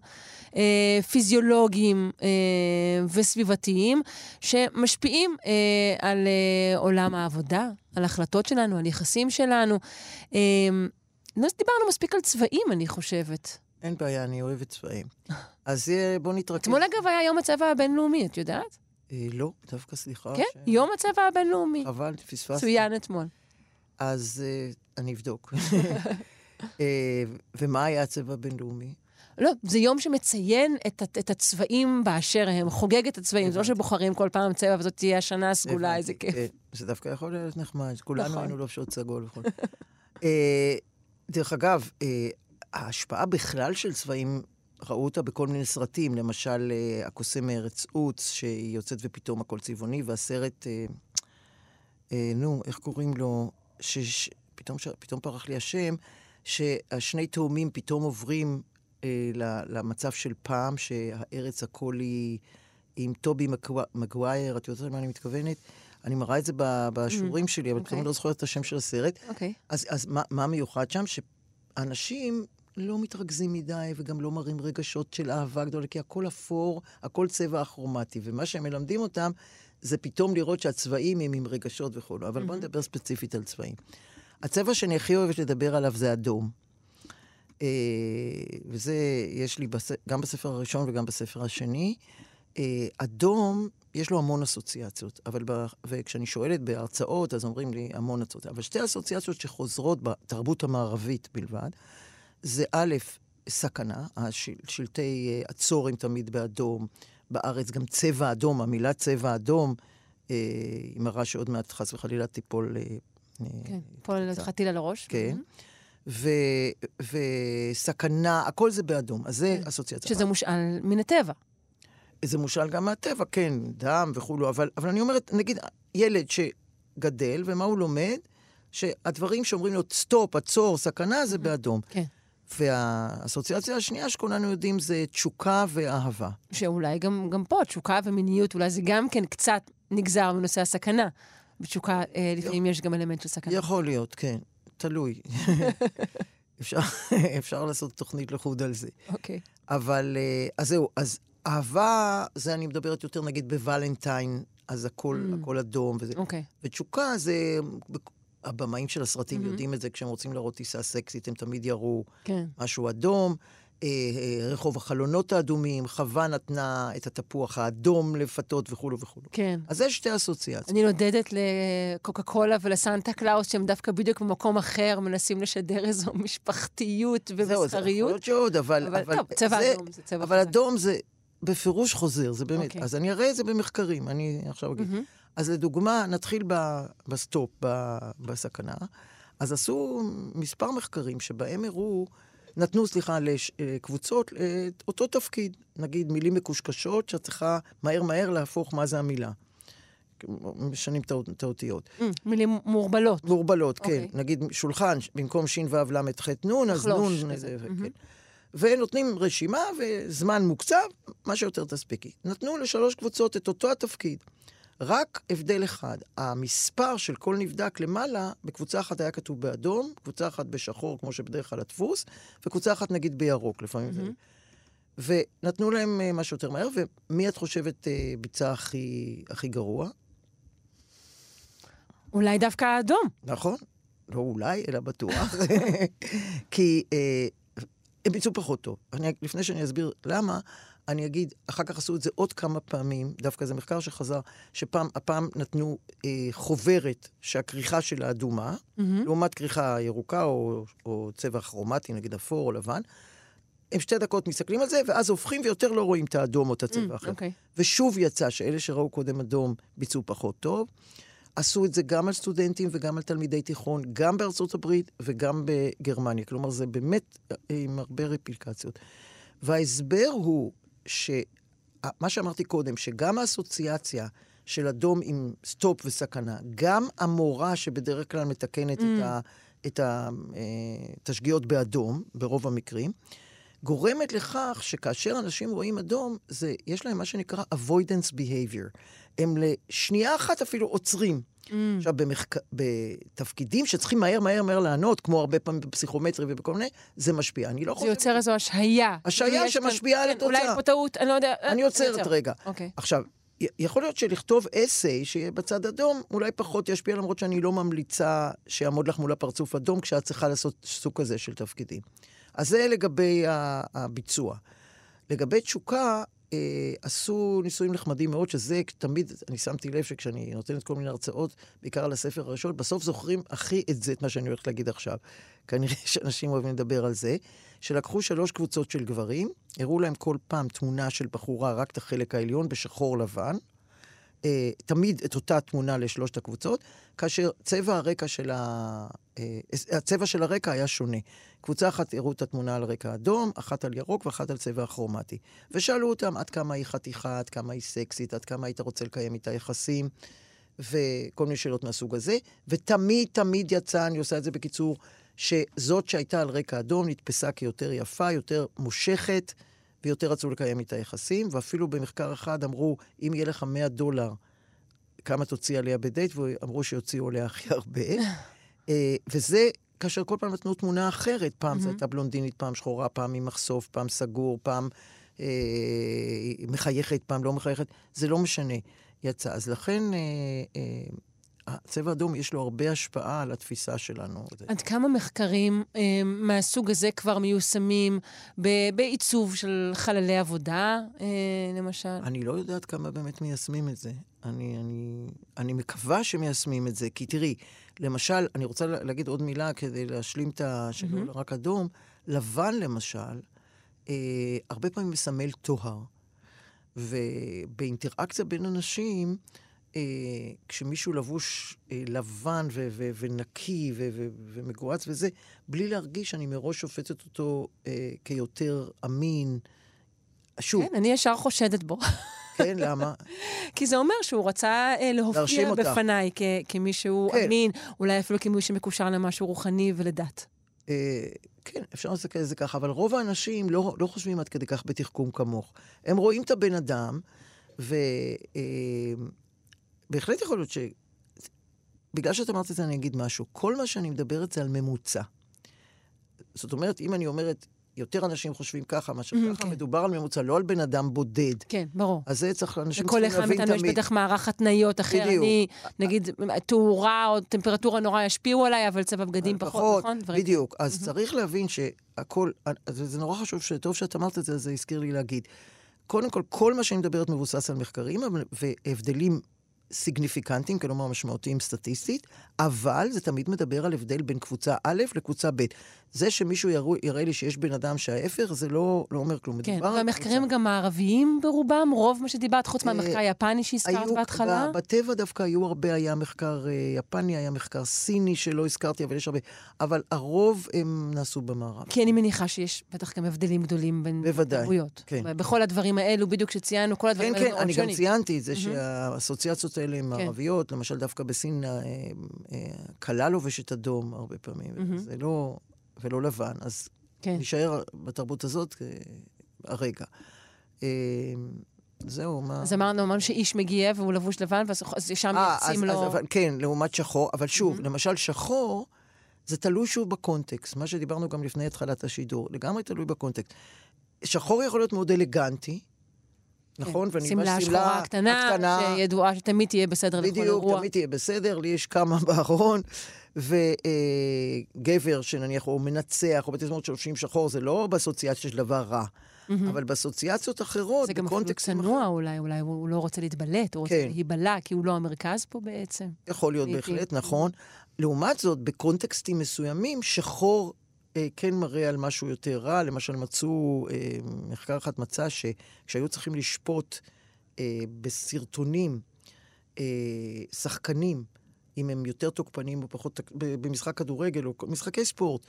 אה, פיזיולוגיים אה, וסביבתיים שמשפיעים אה, על אה, עולם העבודה, על ההחלטות שלנו, על יחסים שלנו. אה, לא דיברנו מספיק על צבעים, אני חושבת. אין בעיה, אני אוהבת צבעים. אז אה, בוא נתרכז. אתמול, אגב, היה יום הצבע הבינלאומי, את יודעת? אה, לא, דווקא סליחה. כן, ש- יום הצבע הבינלאומי. חבל, פספסתי. צוין אתמול. אז אה, אני אבדוק. ומה היה הצבע הבינלאומי? לא, זה יום שמציין את, את הצבעים באשר הם, חוגג את הצבעים. זה לא. שבוחרים כל פעם צבע וזאת תהיה השנה הסגולה. איזה כיף. אה, זה דווקא יכול להיות נחמד, כולנו נכון. היינו לובשות סגול וכל. אה, דרך אגב, אה, ההשפעה בכלל של צבעים, ראו אותה בכל מיני סרטים, למשל הקוסם מארץ עוץ, שהיא יוצאת ופתאום הכל צבעוני, והסרט, אה, אה, נו, איך קוראים לו? שפתאום פתאום פרח לי השם, שהשני תאומים פתאום עוברים אה, למצב של פעם, שהארץ הכל היא עם טובי מגווייר, את יודעת למה אני מתכוונת? אני מראה את זה בשיעורים שלי, אבל אוקיי. פתאום לא זוכרת את השם של הסרט. אוקיי. אז, אז מה, מה מיוחד שם? שאנשים לא מתרכזים מדי וגם לא מראים רגשות של אהבה גדולה, כי הכל אפור, הכל צבע אכרומטי, ומה שהם מלמדים אותם זה פתאום לראות שהצבעים הם עם רגשות וכו'. אבל בואו נדבר ספציפית על צבעים. הצבע שאני הכי אוהבת לדבר עליו זה אדום. אה, וזה יש לי בס... גם בספר הראשון וגם בספר השני. אה, אדום, יש לו המון אסוציאציות, אבל ב... וכשאני שואלת בהרצאות, אז אומרים לי המון אסוציאציות. אבל שתי אסוציאציות שחוזרות בתרבות המערבית בלבד, זה א', סכנה, השל... שלטי אה, הצורים תמיד באדום, בארץ גם צבע אדום, המילה צבע אדום, היא מראה שעוד מעט חס וחלילה תיפול... כן, פה חטיל על הראש. כן. ו, וסכנה, הכל זה באדום. אז זה אסוציאציה. שזה מושאל מן הטבע. זה מושל גם מהטבע, כן, דם וכולו, אבל, אבל אני אומרת, נגיד, ילד שגדל, ומה הוא לומד? שהדברים שאומרים לו, סטופ, עצור, סכנה, זה באדום. כן. והאסוציאציה השנייה שכולנו יודעים זה תשוקה ואהבה. שאולי גם, גם פה, תשוקה ומיניות, אולי זה גם כן קצת נגזר מנושא הסכנה. בתשוקה אה, לפעמים יש גם אלמנט של סכנה. יכול להיות, כן. תלוי. אפשר, אפשר לעשות תוכנית לחוד על זה. אוקיי. אבל, אה, אז זהו, אז אהבה, זה אני מדברת יותר נגיד בוולנטיין, אז הכל, Mm. הכל אדום וזה. אוקיי. ותשוקה זה, הבמאים של הסרטים Mhm. יודעים את זה, כשהם רוצים להראות טיסה סקסית, הם תמיד יראו כן. משהו אדום. אה, אה, רחוב החלונות האדומים, חווה נתנה את התפוח האדום לפתות וכולו וכולו. כן. אז זה שתי אסוציאציות. אני נודדת לקוקה קולה ולסנטה קלאוס, שהם דווקא בדיוק במקום אחר מנסים לשדר איזו משפחתיות זהו, זה יכול ומסחריות. להיות שעוד, אבל... אבל טוב, צבע זה- אדום זה צבע אבל חזק. אדום זה בפירוש חוזר, זה באמת. אוקיי. אז אני אראה את זה במחקרים, אני עכשיו אגיד. מהמם. אז לדוגמה, נתחיל ב- בסטופ, ב- בסכנה. אז עשו מספר מחקרים שבהם הראו, נתנו, סליחה, לקבוצות את אותו תפקיד. נגיד מילים מקושקשות שאת צריכה מהר מהר להפוך מה זה המילה. משנים את האות- את האותיות. Mm, מילים מעורבלות. מעורבלות, כן. אוקיי. נגיד שולחן, במקום שין וו ל' ח' נ', אז לחלוש נ', כזה. זה, מהמם. כן. ונותנים רשימה וזמן מוקצב, מה שיותר תספיקי. נתנו לשלוש קבוצות את אותו התפקיד. רק הבדל אחד, המספר של כל נבדק למעלה, בקבוצה אחת היה כתוב באדום, קבוצה אחת בשחור, כמו שבדרך כלל הדפוס, וקבוצה אחת נגיד בירוק, לפעמים זה... ונתנו להם אה, משהו יותר מהר, ומי את חושבת אה, ביצע הכי, הכי גרוע? אולי דווקא האדום. נכון, לא אולי, אלא בטוח. כי אה, הם ביצעו פחות טוב. אני, לפני שאני אסביר למה, אני אגיד, אחר כך עשו את זה עוד כמה פעמים, דווקא זה מחקר שחזר, שפעם, הפעם נתנו אה, חוברת שהכריכה שלה אדומה, מהמם. לעומת כריכה ירוקה או, או צבע כרומטי, נגיד אפור או לבן. הם שתי דקות מסתכלים על זה, ואז הופכים ויותר לא רואים את האדום או את הצבע האחר. אוקיי. ושוב יצא שאלה שראו קודם אדום ביצעו פחות טוב. עשו את זה גם על סטודנטים וגם על תלמידי תיכון, גם בארצות הברית וגם בגרמניה. כלומר, זה באמת אה, עם הרבה רפליקציות. וההסבר הוא שמה שאמרתי קודם, שגם האסוציאציה של אדום עם סטופ וסכנה, גם המורה שבדרך כלל מתקנת Mm. את, ה, את אה, את השגיאות באדום, ברוב המקרים, גורמת לכך שכאשר אנשים רואים אדום, זה, יש להם מה שנקרא avoidance behavior. הם לשנייה אחת אפילו עוצרים. Mm. עכשיו, במחק... בתפקידים שצריכים מהר מהר מהר לענות, כמו הרבה פעמים בפסיכומטרי ובכל מיני, זה משפיע. אני לא זה חושב... יוצר איזו השהיה. השהיה יש כאן- שמשפיעה על כן, אולי התוצאה. יש פה טעות, אני לא יודע. אה, אני זה עוצרת יוצר. רגע. אוקיי. עכשיו, יכול להיות שלכתוב אסיי שיהיה בצד אדום, אולי פחות ישפיע, למרות שאני לא ממליצה שיעמוד לך מול הפרצוף אדום כשאת צריכה לעשות סוג כזה של תפקידים. אז זה לגבי הביצוע. לגבי תשוקה, אה, עשו ניסויים נחמדים מאוד, שזה תמיד, אני שמתי לב שכשאני נותנת כל מיני הרצאות, בעיקר על הספר הראשון, בסוף זוכרים הכי את זה, את מה שאני הולכת להגיד עכשיו. כנראה שאנשים אוהבים לדבר על זה, שלקחו שלוש קבוצות של גברים, הראו להם כל פעם תמונה של בחורה, רק את החלק העליון, בשחור לבן. אה, תמיד את אותה תמונה לשלושת הקבוצות, כאשר צבע הרקע של ה... אה, הצבע של הרקע היה שונה. קבוצה אחת הראו את התמונה על רקע אדום, אחת על ירוק ואחת על צבע הכרומטי. ושאלו אותם עד כמה היא חתיכה, עד כמה היא סקסית, עד כמה היית רוצה לקיים איתה יחסים, וכל מיני שאלות מהסוג הזה. ותמיד תמיד יצא, אני עושה את זה בקיצור, שזאת שהייתה על רקע אדום נתפסה כיותר יפה, יותר מושכת, ויותר רצו לקיים איתה יחסים, ואפילו במחקר אחד אמרו, אם יהיה לך 100 דולר, כמה תוציא עליה בדייט, ואמרו שיוציאו עליה הכי הרבה. אה, וזה כאשר כל פעם נתנו תמונה אחרת. פעם זו הייתה בלונדינית, פעם שחורה, פעם עם מחשוף, פעם סגור, פעם אה, מחייכת, פעם לא מחייכת. זה לא משנה, יצא. אז לכן אה, אה, הצבע האדום יש לו הרבה השפעה על התפיסה שלנו. עד כמה מחקרים אה, מהסוג הזה כבר מיושמים ב- בעיצוב של חללי עבודה, אה, למשל? אני לא יודעת כמה באמת מיישמים את זה. אני, אני, אני מקווה שמיישמים את זה, כי תראי, למשל, אני רוצה לה- להגיד עוד מילה כדי להשלים את ה... שלא מהמם. רק אדום. לבן, למשל, אה, הרבה פעמים מסמל טוהר. ובאינטראקציה בין אנשים, אה, כשמישהו לבוש אה, לבן ו- ו- ונקי ו- ו- ומגואץ וזה, בלי להרגיש שאני מראש שופטת אותו אה, כיותר אמין. שוב, כן, אני ישר חושדת בו. כן, למה? כי זה אומר שהוא רצה אה, להופיע. בפניי כ- כמישהו כן. אמין, אולי אפילו כמישהו שמקושר למשהו רוחני ולדת. אה, כן, אפשר להסתכל על זה ככה, אבל רוב האנשים לא, לא חושבים עד כדי כך בתחכום כמוך. הם רואים את הבן אדם, ובהחלט יכול להיות ש... בגלל שאת אמרת את זה, אני אגיד משהו. כל מה שאני מדברת זה על ממוצע. זאת אומרת, אם אני אומרת, יותר אנשים חושבים ככה מאשר Mhm, ככה, כן. מדובר על ממוצע, לא על בן אדם בודד. כן, ברור. אז זה צריך, אנשים לכל צריכים אחד להבין מאיתנו יש תמיד. בטח מערך התניות אחר. בדיוק. אני, נגיד, תאורה או טמפרטורה נורא ישפיעו עליי, אבל צבע בגדים פחות, נכון? דברים בדיוק. אז צריך להבין שהכל, זה נורא חשוב, שטוב שאת אמרת את זה, זה הזכיר לי להגיד. קודם כל, כל מה שאני מדברת מבוסס על מחקרים והבדלים סיגניפיקנטיים, כלומר משמעותיים סטטיסטית, אבל זה תמיד מדבר על הבדל בין קבוצה א' לקבוצה ב'. זה שמישהו יראו, יראה לי שיש בן אדם שההפך, זה לא, לא אומר כלום. כן, מדובר על והמחקרים. גם מערביים ברובם, רוב מה שדיברת, חוץ אה, מהמחקר היפני שהזכרת בהתחלה. בטבע דווקא היו הרבה, היה מחקר אה, יפני, היה מחקר סיני שלא הזכרתי, אבל יש הרבה. אבל הרוב הם נעשו במערב. כי אני מניחה שיש בטח גם הבדלים גדולים בין תרבויות. כן. בכל הדברים האלו, בדיוק שציינו, כל הדברים כן, האלו כן, מאוד אני גם. ציינתי את זה שהאסוציאציות האלה הן כן. מערביות, למשל דווקא בסין אה, אה, כלה לובשת אדום הרבה פעמים, זה לא, ולא לבן, אז כן. נשאר בתרבות הזאת אה, הרגע. אה, זהו, מה... אז אמרנו, אמרנו שאיש מגיע והוא לבוש לבן, ואז אז שם אה, אז, לו... אז, אבל, כן, לעומת שחור, אבל שוב, למשל שחור, זה תלוי שוב בקונטקסט, מה שדיברנו גם לפני התחלת השידור, לגמרי תלוי בקונטקסט. שחור יכול להיות מאוד אלגנטי, נכון? ואני שמלה שחורה קטנה, הקטנה, שידועה שתמיד תהיה בסדר לכל בדיוק, אירוע. תמיד תהיה בסדר, לי יש כמה בארון, וגבר שנניח הוא מנצח, או בתזמורת שלושים שחור, זה לא באסוציאציה של דבר רע, אבל באסוציאציות אחרות, זה גם אפילו צנוע אולי, אולי הוא הוא לא רוצה להתבלט, הוא רוצה כן. להיבלע, כי הוא לא המרכז פה בעצם. יכול להיות. בהחלט, נכון. לעומת זאת, בקונטקסטים מסוימים, שחור אה, כן מראה על משהו יותר רע. למשל, מצאו, אה, מחקר אחד מצא שכשהיו צריכים לשפוט אה, בסרטונים אה, שחקנים, אם הם יותר תוקפנים או פחות, ב- במשחק כדורגל או משחקי ספורט,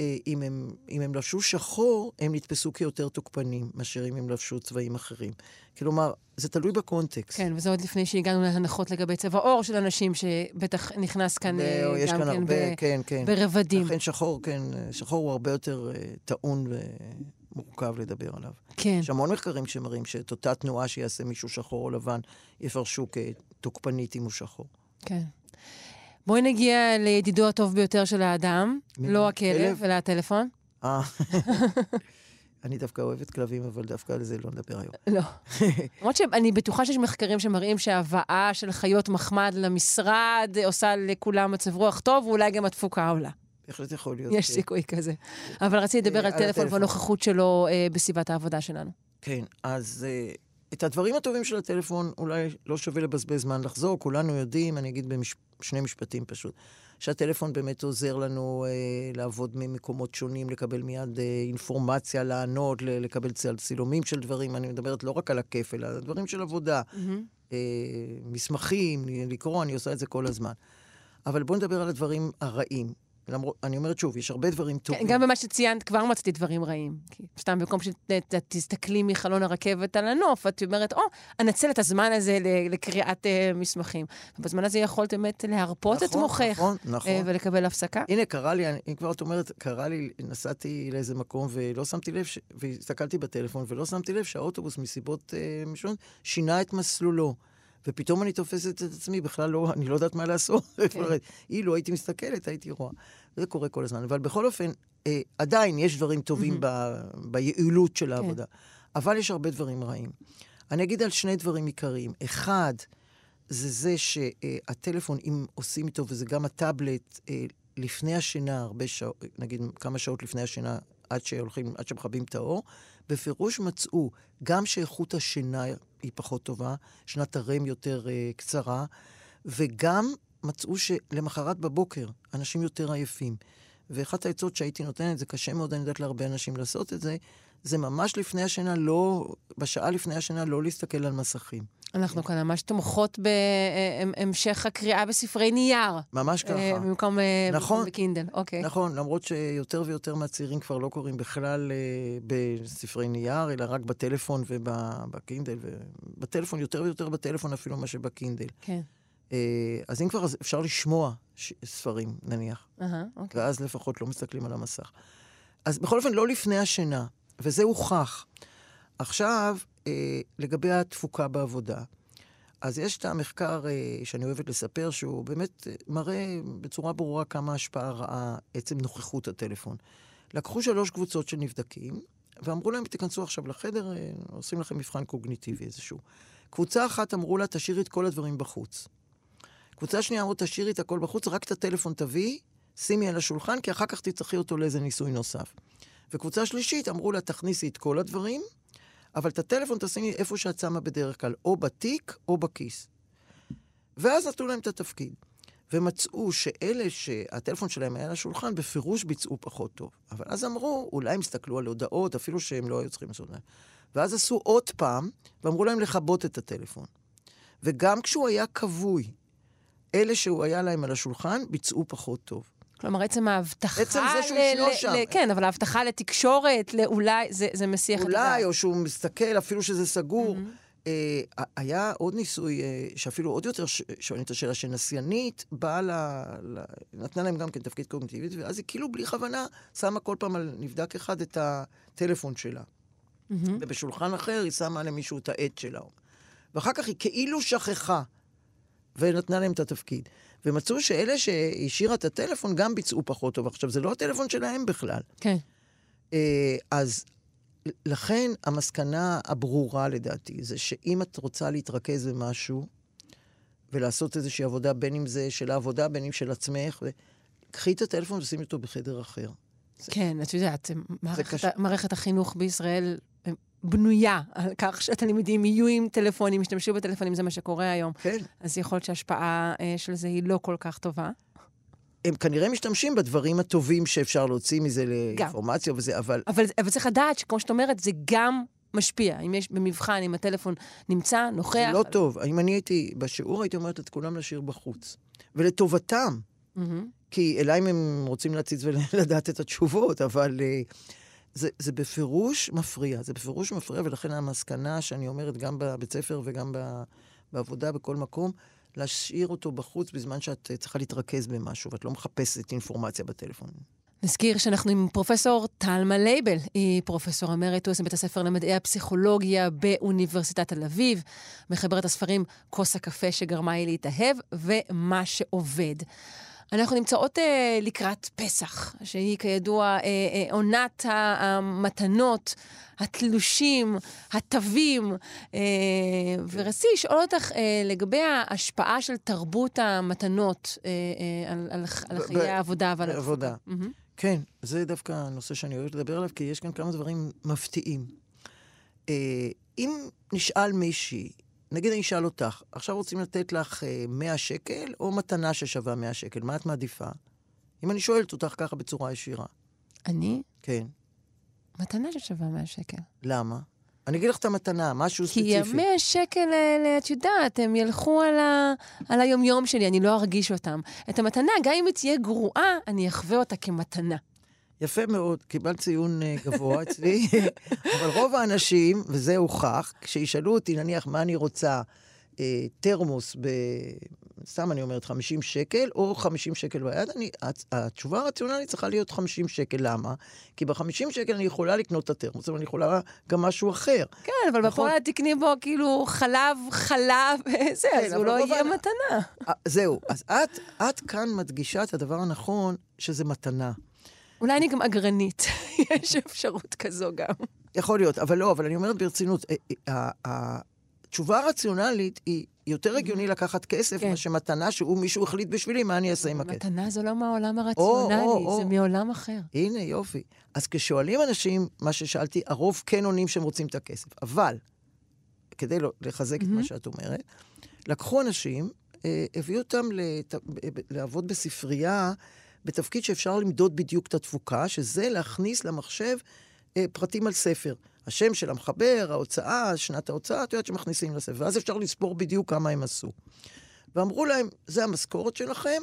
אה, אם הם, אם הם לבשו שחור, הם נתפסו כיותר תוקפנים מאשר אם הם לבשו צבעים אחרים. כלומר, זה תלוי בקונטקסט. כן, וזה עוד לפני שהגענו להנחות לגבי צבע עור של אנשים, שבטח נכנס כאן אה, זהו, יש גם כאן כן הרבה, ב- כן, כן. ברבדים. לכן שחור, כן, שחור הוא הרבה יותר אה, טעון ומורכב לדבר עליו. כן. יש המון מחקרים שמראים שאת אותה תנועה שיעשה מישהו שחור או לבן, יפרשו כתוקפנית אם הוא שחור. כן. בואי נגיע לידידו הטוב ביותר של האדם? לא הכלב, כלב? אלא הטלפון. אה, אני דווקא אוהבת כלבים, אבל דווקא על זה לא נדבר היום. לא. למרות שאני בטוחה שיש מחקרים שמראים שהבאה של חיות מחמד למשרד עושה לכולם מצב רוח טוב, ואולי גם התפוקה עולה. בהחלט יכול להיות. יש כן. סיכוי כזה. אבל רציתי לדבר אה, על טלפון. והנוכחות שלו אה, בסביבת העבודה שלנו. כן, אז אה, את הדברים הטובים של הטלפון אולי לא שווה לבזבז זמן לחזור, כולנו יודעים, אני אגיד בשני משפטים פשוט, שהטלפון באמת עוזר לנו אה, לעבוד ממקומות שונים, לקבל מיד אה, אינפורמציה, לענות, ל- לקבל צל- צילומים של דברים, אני מדברת לא רק על הכיף, אלא דברים של עבודה, אה, מסמכים, לקרוא, אני עושה את זה כל הזמן. אבל בואו נדבר על הדברים הרעים. למרות, אני אומרת שוב, יש הרבה דברים כן, טובים. גם במה שציינת כבר מצאתי דברים רעים. סתם במקום שתסתכלי מחלון הרכבת על הנוף, את אומרת, או, אנצל את הזמן הזה לקריאת אה, מסמכים. ובזמן הזה יכולת באמת להרפות את נכון, מוחך. נכון, נכון. אה, ולקבל הפסקה. הנה, קרה לי, אני- אם כבר את אומרת, קרה לי, נסעתי לאיזה מקום ולא שמתי לב, ש... והסתכלתי בטלפון ולא שמתי לב שהאוטובוס מסיבות אה, משונות שינה את מסלולו. ופתאום אני תופסת את עצמי, בכלל לא, אני לא יודעת מה לעשות. כן. אילו הייתי מסתכלת, הייתי רואה. זה קורה כל הזמן. אבל בכל אופן, אה, עדיין יש דברים טובים ב... ביעילות של העבודה. אבל יש הרבה דברים רעים. אני אגיד על שני דברים עיקריים. אחד, זה זה שהטלפון, אם עושים איתו, וזה גם הטאבלט, אה, לפני השינה, הרבה שעות, נגיד כמה שעות לפני השינה, עד שהולכים, עד שמכבים את האור, בפירוש מצאו גם שאיכות השינה היא פחות טובה, שנת ה REM יותר אה, קצרה, וגם מצאו שלמחרת בבוקר אנשים יותר עייפים. ואחת העצות שהייתי נותנת, זה קשה מאוד, אני יודעת להרבה אנשים לעשות את זה, זה ממש לפני השינה, לא, בשעה לפני השינה לא להסתכל על מסכים. אנחנו כאן ממש תומכות בהמשך הקריאה בספרי נייר. ממש ככה. אה, במקום אה, נכון. במקום בקינדל, אוקיי. נכון, למרות שיותר ויותר מהצעירים כבר לא קוראים בכלל אה, בספרי נייר, אלא רק בטלפון ובקינדל, ובטלפון, יותר ויותר בטלפון אפילו מאשר בקינדל. כן. אז אם כבר, אז אפשר לשמוע ספרים, נניח, אהה, אוקיי. ואז לפחות לא מסתכלים על המסך. אז בכל אופן, לא לפני השינה, וזה הוכח. עכשיו, אה, לגבי התפוקה בעבודה. אז יש את המחקר אה, שאני אוהבת לספר, שהוא באמת אה, מראה בצורה ברורה כמה השפעה רעה עצם נוכחות הטלפון. לקחו שלוש קבוצות של נבדקים, ואמרו להם, תיכנסו עכשיו לחדר, אה, עושים לכם מבחן קוגניטיבי איזשהו. קבוצה אחת אמרו לה, תשאירי את כל הדברים בחוץ. קבוצה שנייה אמרו, תשאירי את הכל בחוץ, רק את הטלפון תביאי, שימי על השולחן, כי אחר כך תצטרכי אותו לאיזה ניסוי נוסף. וקבוצה שלישית אמרו לה, תכניסי את כל הדברים, אבל את הטלפון תשימי איפה שאת שמה בדרך כלל, או בתיק או בכיס. ואז נתנו להם את התפקיד. ומצאו שאלה שהטלפון שלהם היה על השולחן, בפירוש ביצעו פחות טוב. אבל אז אמרו, אולי הם הסתכלו על הודעות, אפילו שהם לא היו צריכים לעשות להם. ואז עשו עוד פעם, ואמרו להם לכבות את הטלפון. וגם כשהוא היה כבוי, אלה שהוא היה להם על השולחן, ביצעו פחות טוב. כלומר, עצם ההבטחה... עצם זה שהוא ישנו ל- שם. כן, אבל ההבטחה לתקשורת, לאולי, זה, זה מסיח את הדעת. אולי, או שהוא מסתכל, אפילו שזה סגור. אה, היה עוד ניסוי, אה, שאפילו עוד יותר ש- שואלים את השאלה, שנסיינית באה ל... ל... נתנה להם גם כן תפקיד קוגניטיבית, ואז היא כאילו בלי כוונה שמה כל פעם על נבדק אחד את הטלפון שלה. מהמם. ובשולחן אחר היא שמה למישהו את העט שלה. ואחר כך היא כאילו שכחה, ונתנה להם את התפקיד. ומצאו שאלה שהשאירה את הטלפון גם ביצעו פחות טוב. עכשיו, זה לא הטלפון שלהם בכלל. כן. אה, אז לכן המסקנה הברורה לדעתי זה שאם את רוצה להתרכז במשהו ולעשות איזושהי עבודה, בין אם זה של העבודה, בין אם של עצמך. קחי את הטלפון ושימי אותו בחדר אחר. כן, את יודעת, מערכת, קשה. מערכת החינוך בישראל בנויה על כך שהתלמידים יהיו עם טלפונים, ישתמשו בטלפונים, זה מה שקורה היום. כן. אז יכול להיות שההשפעה אה, של זה היא לא כל כך טובה. הם כנראה משתמשים בדברים הטובים שאפשר להוציא מזה גם. לאינפורמציה וזה, אבל אבל, אבל צריך לדעת שכמו שאת אומרת, זה גם משפיע. אם יש במבחן, אם הטלפון נמצא, נוכח... זה לא טוב. אם אני הייתי בשיעור, הייתי אומרת את כולם להשאיר בחוץ. ולטובתם. מהמם. כי אליי הם רוצים להציץ ולדעת את התשובות, אבל uh, זה, זה בפירוש מפריע, זה בפירוש מפריע, ולכן המסקנה שאני אומרת גם בבית ספר וגם בעבודה, בכל מקום, להשאיר אותו בחוץ בזמן שאת אה, צריכה להתרכז במשהו, ואת לא מחפשת אינפורמציה בטלפון. נזכיר שאנחנו עם פרופסור טלמה לייבל. היא פרופסור אמריטוס מבית הספר למדעי הפסיכולוגיה באוניברסיטת תל אביב, מחברת הספרים כוס הקפה שגרמה לי להתאהב ומה שעובד. אנחנו נמצאות אה, לקראת פסח, שהיא כידוע אה, אה, עונת המתנות, התלושים, התווים, אה, ורציתי לשאול אותך אה, לגבי ההשפעה של תרבות המתנות אה, אה, על, על, על חיי העבודה ועל. בעבודה. מהמם. כן, זה דווקא הנושא שאני אוהבת לדבר עליו, כי יש כאן כמה דברים מפתיעים. אה, אם נשאל מישהי, נגיד אני אשאל אותך, עכשיו רוצים לתת לך אה, 100 שקל, או מתנה ששווה 100 שקל, מה את מעדיפה? אם אני שואלת אותך ככה בצורה ישירה. אני? כן. מתנה ששווה 100 שקל. למה? אני אגיד לך את המתנה, משהו כי ספציפי. ה-100 שקל האלה, את יודעת, הם ילכו על, ה... על היומיום שלי, אני לא ארגיש אותם. את המתנה, גם אם היא תהיה גרועה, אני אחווה אותה כמתנה. יפה מאוד, קיבלת ציון אה, גבוה אצלי, אבל רוב האנשים, וזה הוכח, כשישאלו אותי, נניח, מה אני רוצה, אה, תרמוס ב... סתם אני אומרת, 50 שקל, או 50 שקל ביד, אני, התשובה הרציונלית צריכה להיות 50 שקל. למה? כי ב-50 שקל אני יכולה לקנות את התרמוס, אבל אני יכולה גם משהו אחר. כן, אבל נכון. בפועל תקני בו כאילו חלב, חלב, וזה, כן, אז הוא לא יהיה האנ- מתנה. אה, זהו, אז את, את כאן מדגישה את הדבר הנכון, שזה מתנה. אולי אני גם אגרנית, יש אפשרות כזו גם. יכול להיות, אבל לא, אבל אני אומרת ברצינות, אה, אה, ה- התשובה הרציונלית היא יותר הגיוני לקחת כסף כן. מאשר מתנה שהוא מישהו החליט בשבילי מה אני אעשה עם הכסף. מתנה זה לא מהעולם או, הרציונלי, או. זה מעולם אחר. הנה, יופי. אז כששואלים אנשים, מה ששאלתי, הרוב כן עונים שהם רוצים את הכסף. אבל, כדי לא- לחזק את מה שאת אומרת, לקחו אנשים, אה, הביאו אותם לת... לעבוד בספרייה בתפקיד שאפשר למדוד בדיוק את התפוקה, שזה להכניס למחשב אה, פרטים על ספר. השם של המחבר, ההוצאה, שנת ההוצאה, את יודעת שמכניסים לספר. ואז אפשר לספור בדיוק כמה הם עשו. ואמרו להם, זה המשכורת שלכם,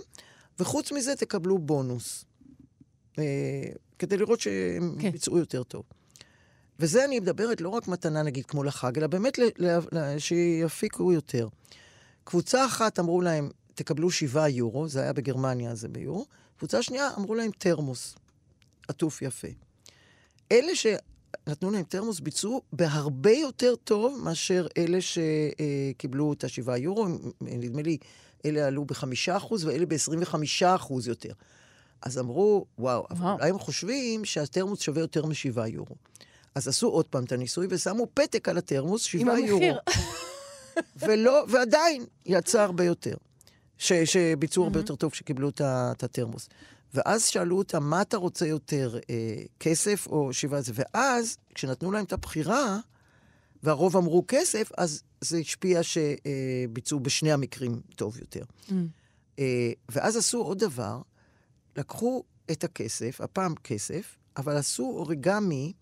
וחוץ מזה תקבלו בונוס. אה, כדי לראות שהם כן. ביצעו יותר טוב. וזה אני מדברת לא רק מתנה, נגיד, כמו לחג, אלא באמת שיפיקו יותר. קבוצה אחת אמרו להם, תקבלו שבעה יורו, זה היה בגרמניה, זה ביורו. קבוצה שנייה אמרו להם תרמוס, עטוף יפה. אלה שנתנו להם תרמוס ביצעו בהרבה יותר טוב מאשר אלה שקיבלו את השבעה יורו. נדמה לי, אלה עלו בחמישה אחוז ואלה ב-25 אחוז יותר. אז אמרו, וואו, אבל. אולי הם חושבים שהתרמוס שווה יותר משבעה יורו. אז עשו עוד פעם את הניסוי ושמו פתק על התרמוס, עם שבעה יורו. המחיר. ולא, ועדיין יצא הרבה יותר. ש, שביצעו הרבה יותר טוב כשקיבלו את התרמוס. ואז שאלו אותם, מה אתה רוצה יותר, אה, כסף או שבעה זה? ואז, כשנתנו להם את הבחירה, והרוב אמרו כסף, אז זה השפיע שביצעו בשני המקרים טוב יותר. Mm. אה, ואז עשו עוד דבר, לקחו את הכסף, הפעם כסף, אבל עשו אוריגמי,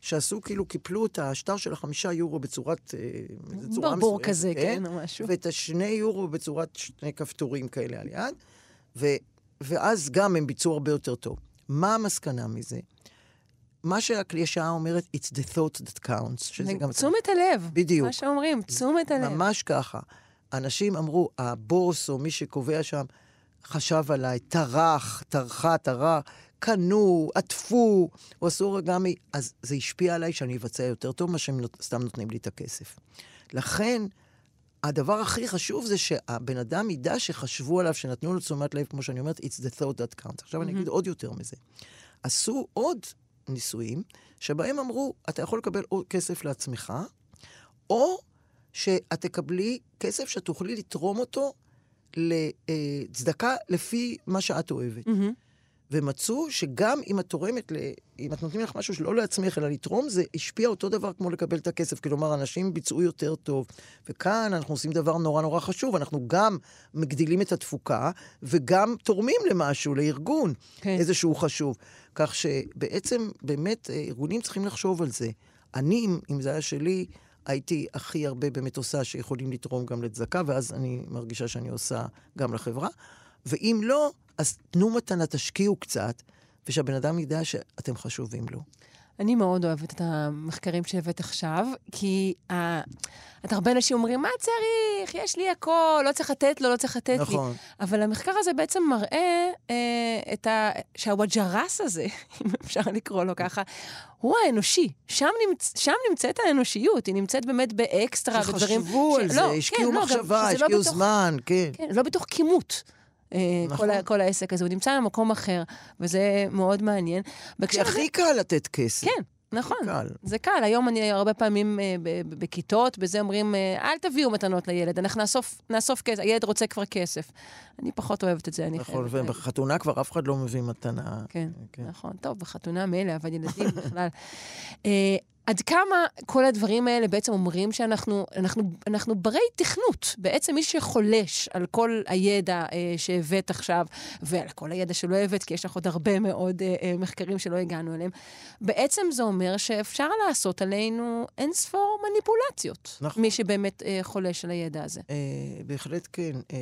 שעשו כאילו, קיפלו את השטר של החמישה יורו בצורת... אה, ברבור כזה, כן, או משהו. ואת השני יורו בצורת שני כפתורים כאלה על יד, ו, ואז גם הם ביצעו הרבה יותר טוב. מה המסקנה מזה? מה שהקלישאה אומרת, it's the thought that counts, שזה גם... תשומת הלב. בדיוק. מה שאומרים, תשומת הלב. ממש ככה. אנשים אמרו, הבוס או מי שקובע שם, חשב עליי, טרח, טרחה, טרח, קנו, עטפו, או עשו אורגמי, אז זה השפיע עליי שאני אבצע יותר טוב שהם נות- סתם נותנים לי את הכסף. לכן, הדבר הכי חשוב זה שהבן אדם ידע שחשבו עליו, שנתנו לו תשומת לב, כמו שאני אומרת, it's the thought that counts. עכשיו אני אגיד עוד יותר מזה. עשו עוד ניסויים, שבהם אמרו, אתה יכול לקבל עוד כסף לעצמך, או שאת תקבלי כסף שתוכלי לתרום אותו לצדקה לפי מה שאת אוהבת. מהמם. ומצאו שגם אם את תורמת, ל... אם את נותנים לך משהו שלא לעצמך, אלא לתרום, זה השפיע אותו דבר כמו לקבל את הכסף. כלומר, אנשים ביצעו יותר טוב. וכאן אנחנו עושים דבר נורא נורא חשוב, אנחנו גם מגדילים את התפוקה, וגם תורמים למשהו, לארגון, כן. איזשהו חשוב. כך שבעצם, באמת, אה, ארגונים צריכים לחשוב על זה. אני, אם- אם זה היה שלי, הייתי הכי הרבה באמת עושה שיכולים לתרום גם לצדקה, ואז אני מרגישה שאני עושה גם לחברה. ואם לא, אז תנו מתנה, תשקיעו קצת, ושהבן אדם ידע שאתם חשובים לו. אני מאוד אוהבת את המחקרים שהבאת עכשיו, כי uh, את הרבה אנשים אומרים, מה צריך? יש לי הכל, לא צריך לתת לו, לא צריך לתת לי. נכון. אבל המחקר הזה בעצם מראה uh, את ה... שהווג'רס הזה, אם אפשר לקרוא לו ככה, הוא האנושי. שם, נמצ... שם נמצאת האנושיות, היא נמצאת באמת באקסטרה, בדברים... שחשבו על ש- זה, לא, השקיעו כן, לא, גם מחשבה, שזה לא השקיעו בתוך- זמן, כן. כן, לא בתוך כימות. אה, נכון. כל, ה- כל העסק הזה, הוא נמצא במקום אחר, וזה מאוד מעניין. כי הכי קל לתת כסף. כן, נכון. קל. זה קל. היום אני הרבה פעמים אה, בכיתות, בזה אומרים, אה, אל תביאו מתנות לילד, אנחנו נאסוף, נאסוף כסף, הילד רוצה כבר כסף. אני פחות אוהבת את זה, אני נכון, חייבת להגיד. ובחתונה כבר אף אחד לא מביא מתנה. כן, כן. נכון. טוב, בחתונה מילא, אבל ילדים בכלל. אה, עד כמה כל הדברים האלה בעצם אומרים שאנחנו אנחנו, אנחנו ברי תכנות. בעצם מי שחולש על כל הידע אה, שהבאת עכשיו, ועל כל הידע שלא הבאת, כי יש לך עוד הרבה מאוד אה, אה, מחקרים שלא הגענו אליהם, בעצם זה אומר שאפשר לעשות עלינו אין ספור מניפולציות. נכון. מי שבאמת אה, חולש על הידע הזה. אה, בהחלט כן. אה,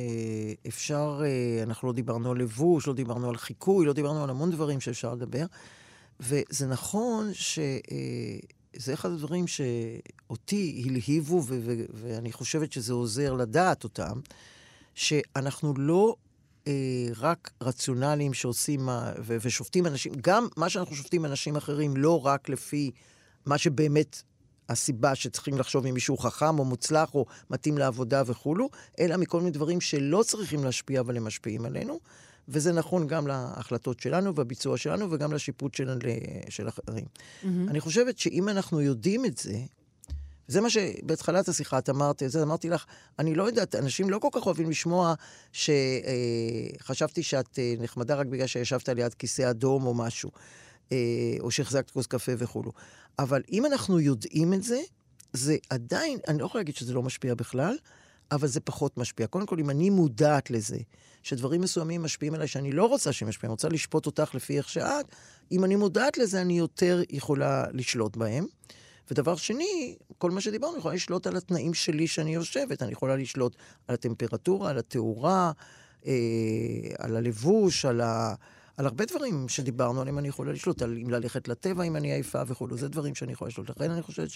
אפשר, אה, אנחנו לא דיברנו על לבוש, לא דיברנו על חיקוי, לא דיברנו על המון דברים שאפשר לדבר. וזה נכון שזה אחד הדברים שאותי הלהיבו, ו- ו- ואני חושבת שזה עוזר לדעת אותם, שאנחנו לא אה, רק רציונליים שעושים ו- ושופטים אנשים, גם מה שאנחנו שופטים אנשים אחרים, לא רק לפי מה שבאמת הסיבה שצריכים לחשוב אם מישהו חכם או מוצלח או מתאים לעבודה וכולו, אלא מכל מיני דברים שלא צריכים להשפיע אבל הם משפיעים עלינו. וזה נכון גם להחלטות שלנו והביצוע שלנו וגם לשיפוט שלנו ל- של אחרים. Mm-hmm. אני חושבת שאם אנחנו יודעים את זה, זה מה שבהתחלת השיחה את אמרת, זה אמרתי לך, אני לא יודעת, אנשים לא כל כך אוהבים לשמוע שחשבתי שאת אה, נחמדה רק בגלל שישבת ליד כיסא אדום או משהו, אה, או שהחזקת כוס קפה וכולו. אבל אם אנחנו יודעים את זה, זה עדיין, אני לא יכולה להגיד שזה לא משפיע בכלל, אבל זה פחות משפיע. קודם כל, אם אני מודעת לזה, שדברים מסוימים משפיעים עליי שאני לא רוצה שהם ישפיעו, אני רוצה לשפוט אותך לפי איך שאת, אם אני מודעת לזה, אני יותר יכולה לשלוט בהם. ודבר שני, כל מה שדיברנו, אני יכולה לשלוט על התנאים שלי שאני יושבת. אני יכולה לשלוט על הטמפרטורה, על התאורה, אה, על הלבוש, על, ה... על הרבה דברים שדיברנו עליהם אני יכולה לשלוט, על אם ללכת לטבע אם אני עייפה וכולו. זה דברים שאני יכולה לשלוט. לכן אני חושבת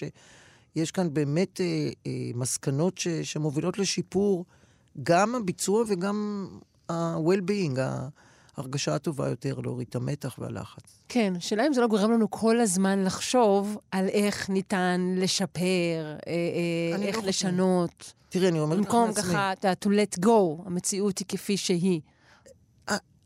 שיש כאן באמת אה, אה, מסקנות ש... שמובילות לשיפור גם הביצוע וגם ה-well-being. ההרגשה הטובה יותר, להוריד את המתח והלחץ. כן, השאלה אם זה לא גורם לנו כל הזמן לחשוב על איך ניתן לשפר, אה, אה, אני איך לא. לשנות. תראי, אני אומרת לך במקום לעצמי, ככה, אתה to let go, המציאות היא כפי שהיא.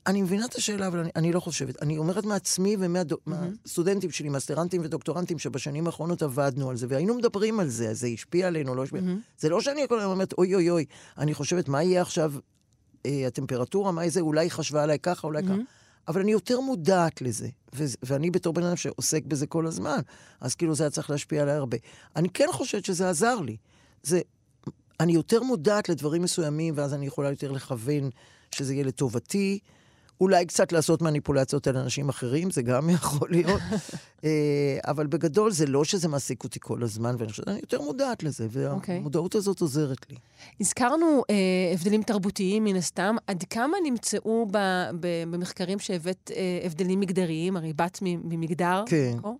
אני מבינה את השאלה, אבל אני, אני לא חושבת. אני אומרת מעצמי ומהסטודנטים שלי, מאסטרנטים ודוקטורנטים, שבשנים האחרונות עבדנו על זה, והיינו מדברים על זה, זה השפיע עלינו, לא השפיע. זה לא שאני כל הזמן אומרת, אוי אוי אוי, אני חושבת, מה יהיה עכשיו אה, הטמפרטורה, מה זה, אולי חשבה עליי ככה, אולי ככה. אבל אני יותר מודעת לזה, ו- ואני בתור בן אדם שעוסק בזה כל הזמן, אז כאילו זה היה צריך להשפיע עליי הרבה. אני כן חושבת שזה עזר לי. זה, אני יותר מודעת לדברים מסוימים, ואז אני יכולה יותר לכוון שזה יהיה לטובתי. אולי קצת לעשות מניפולציות על אנשים אחרים, זה גם יכול להיות. אה, אבל בגדול זה לא שזה מעסיק אותי כל הזמן, ואני חושבת, אני יותר מודעת לזה, אוקיי. והמודעות הזאת עוזרת לי. הזכרנו אה, הבדלים תרבותיים מן הסתם. עד כמה נמצאו ב, ב, במחקרים שהבאת אה, הבדלים מגדריים? הרי באת ממגדר. כן. נכון?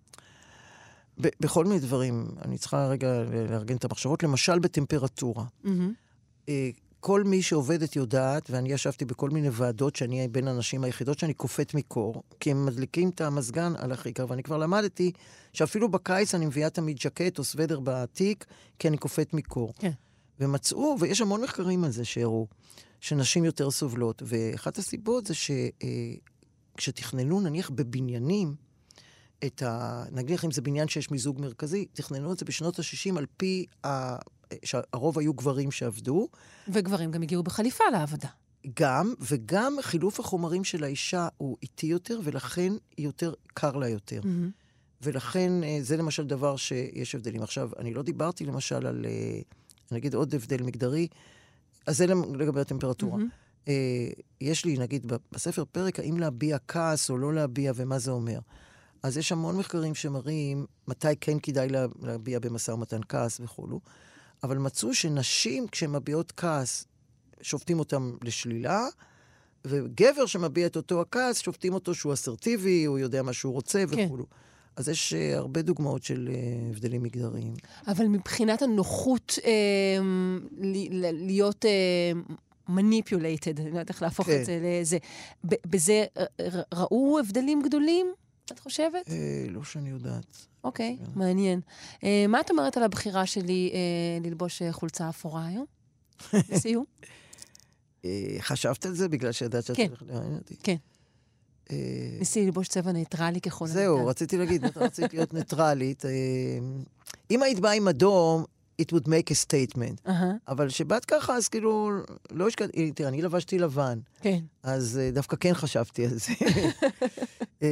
ב- בכל מיני דברים, אני צריכה רגע לארגן את המחשבות, למשל בטמפרטורה. מהמם. אה, כל מי שעובדת יודעת, ואני ישבתי בכל מיני ועדות שאני בין הנשים היחידות שאני קופאת מקור, כי הם מדליקים את המזגן על הכיכר, ואני כבר למדתי שאפילו בקיץ אני מביאה תמיד ז'קט או סוודר בתיק, כי אני קופאת מקור. כן. ומצאו, ויש המון מחקרים על זה שהראו, שנשים יותר סובלות, ואחת הסיבות זה שכשתכננו נניח בבניינים, את ה... נניח אם זה בניין שיש מיזוג מרכזי, תכננו את זה בשנות ה-60 על פי ה... שהרוב היו גברים שעבדו, וגברים גם הגיעו בחליפה לעבודה. גם, וגם חילוף החומרים של האישה הוא איטי יותר, ולכן יותר קר לה יותר. מהמם. ולכן אה, זה למשל דבר שיש הבדלים. עכשיו, אני לא דיברתי למשל על, אה, נגיד עוד הבדל מגדרי, אז זה לגבי הטמפרטורה. אה, יש לי, נגיד, בספר פרק, האם להביע כעס או לא להביע ומה זה אומר. אז יש המון מחקרים שמראים מתי כן כדאי לה, להביע במשא ומתן כעס וכולו, אבל מצאו שנשים, כשהן מביעות כעס, שופטים אותן לשלילה, וגבר שמביע את אותו הכעס, שופטים אותו שהוא אסרטיבי, הוא יודע מה שהוא רוצה כן. וכולו. אז יש אה, הרבה דוגמאות של אה, הבדלים מגדריים. אבל מבחינת הנוחות אה, ל- ל- להיות manipulated, אני לא יודעת איך להפוך כן. את זה לזה, בזה ראו הבדלים גדולים, את חושבת? אה, לא שאני יודעת. אוקיי, כן. מעניין. אה, מה את אומרת על הבחירה שלי אה, ללבוש אה, חולצה אפורה היום? לסיום? אה, חשבת על זה בגלל שידעת שאת כן. הולכת לראיין אותי? כן. אה, ניסיתי ללבוש צבע ניטרלי ככל הניתן. זהו, רציתי להגיד, רציתי להיות ניטרלית. אה, אם היית באה עם אדום, it would make a statement. אהה, אבל כשבאת ככה, אז כאילו, לא השקעתי, תראה, אני לבשתי לבן, כן. אז אה, דווקא כן חשבתי על זה.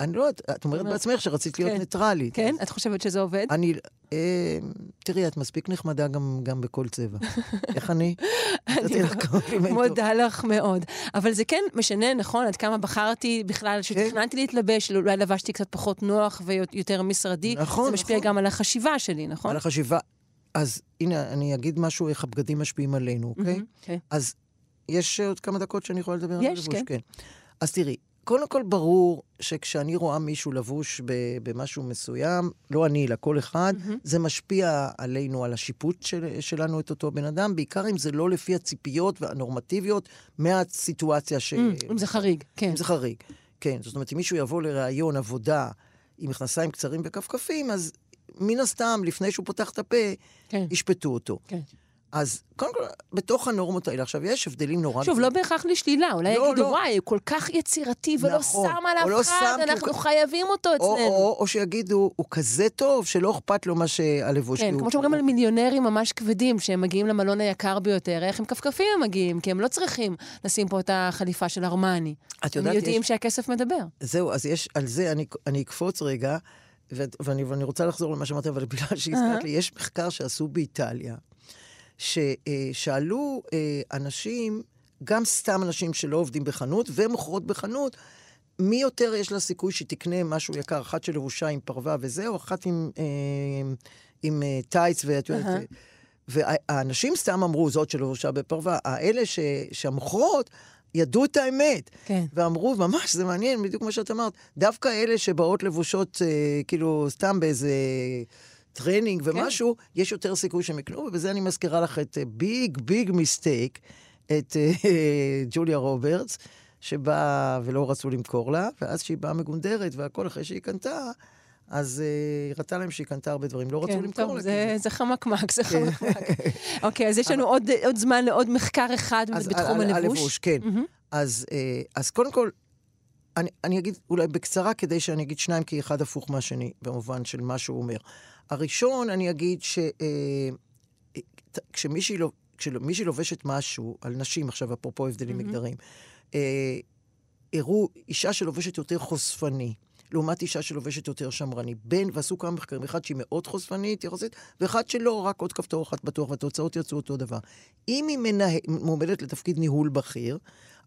אני לא יודעת, את אומרת בעצמך שרצית להיות כן. ניטרלית. כן? את חושבת שזה עובד? אני, אה, תראי, את מספיק נחמדה גם, בכל צבע. איך אני? קומפלימנט טוב. מודה לך מאוד. אבל זה כן משנה, נכון, עד כמה בחרתי בכלל, כשתכננתי להתלבש, אולי לבשתי קצת פחות נוח ויותר משרדי. נכון, זה משפיע נכון. גם על החשיבה שלי, נכון? על החשיבה. אז הנה, אני אגיד משהו איך הבגדים משפיעים עלינו, אוקיי? כן. אז יש עוד כמה דקות שאני יכולה לדבר על יש, לבוש? כן. כן. אז תראי, קודם כל ברור שכשאני רואה מישהו לבוש במשהו מסוים, לא אני, אלא כל אחד, זה משפיע עלינו, על השיפוט של, שלנו את אותו בן אדם, בעיקר אם זה לא לפי הציפיות והנורמטיביות מהסיטואציה ש... אמ, אם זה חריג, כן. אם זה חריג. כן, זאת אומרת, אם מישהו יבוא לראיון עבודה עם מכנסיים קצרים וכפכפים, אז מן הסתם, לפני שהוא פותח את הפה, כן. ישפטו אותו. כן. אז קודם כל, בתוך הנורמות האלה, עכשיו, יש הבדלים נורא... שוב, לא בהכרח לשלילה, אולי לא, יגידו, לא. וואי, הוא כל כך יצירתי ולא נכון, שם עליו או לא חד, אנחנו כ- חייבים אותו או, אצלנו. או, או שיגידו, הוא כזה טוב, שלא אכפת לו מה שהלבוש כן, הוא- כמו שאומרים על מיליונרים ממש כבדים, שהם מגיעים למלון היקר ביותר, איך הם כפכפים הם מגיעים, כי הם לא צריכים לשים פה את החליפה של ארמני. את הם יודעת, יודעים יש- שהכסף מדבר. זהו, אז יש, על זה אני, אני אקפוץ רגע, ו- ואני, ואני רוצה לחזור למה שאמרת, אבל בגלל שהזכרת לי, יש מחקר שעשו באיטליה, ששאלו אה, אנשים, גם סתם אנשים שלא עובדים בחנות ומוכרות בחנות, מי יותר יש לה סיכוי שתקנה משהו יקר, אחת שלבושה עם פרווה וזה, או אחת עם, אה, עם אה, טייץ ואת יודעת... אהה. והאנשים סתם אמרו, זאת שלבושה בפרווה. האלה ש, שהמוכרות ידעו את האמת. כן. ואמרו, ממש, זה מעניין, בדיוק כמו שאת אמרת, דווקא אלה שבאות לבושות, אה, כאילו, סתם באיזה טרנינג ומשהו, יש יותר סיכוי שהם יקנו, ובזה אני מזכירה לך את big big mistake, את אה, ג'וליה רוברטס, שבאה ולא רצו למכור לה, ואז כשהיא באה מגונדרת והכל אחרי שהיא קנתה, אז היא uh, ראתה להם שהיא קנתה הרבה דברים, לא רצו כן, למכור טוב, לה. זה, זה חמקמק, זה כן. חמקמק. אוקיי, אז יש לנו עוד, עוד זמן לעוד מחקר אחד אז בתחום על- הלבוש. הלבוש, כן. מהמם. אז, אה, אז קודם כל, אני, אני אגיד אולי בקצרה, כדי שאני אגיד שניים, כי אחד הפוך מהשני, במובן של מה שהוא אומר. הראשון, אני אגיד ש... אה, אה, כשמישהי לא, לובשת משהו על נשים, עכשיו אפרופו הבדלים מהמם. מגדריים, אה, הראו אישה שלובשת יותר חושפני. לעומת אישה שלובשת יותר שמרני. בין, ועשו כמה מחקרים, אחד שהיא מאוד חושפנית יחסית, ואחד שלא, רק עוד כפתור אחת בטוח, והתוצאות יצאו אותו דבר. אם היא מנה... מועמדת לתפקיד ניהול בכיר,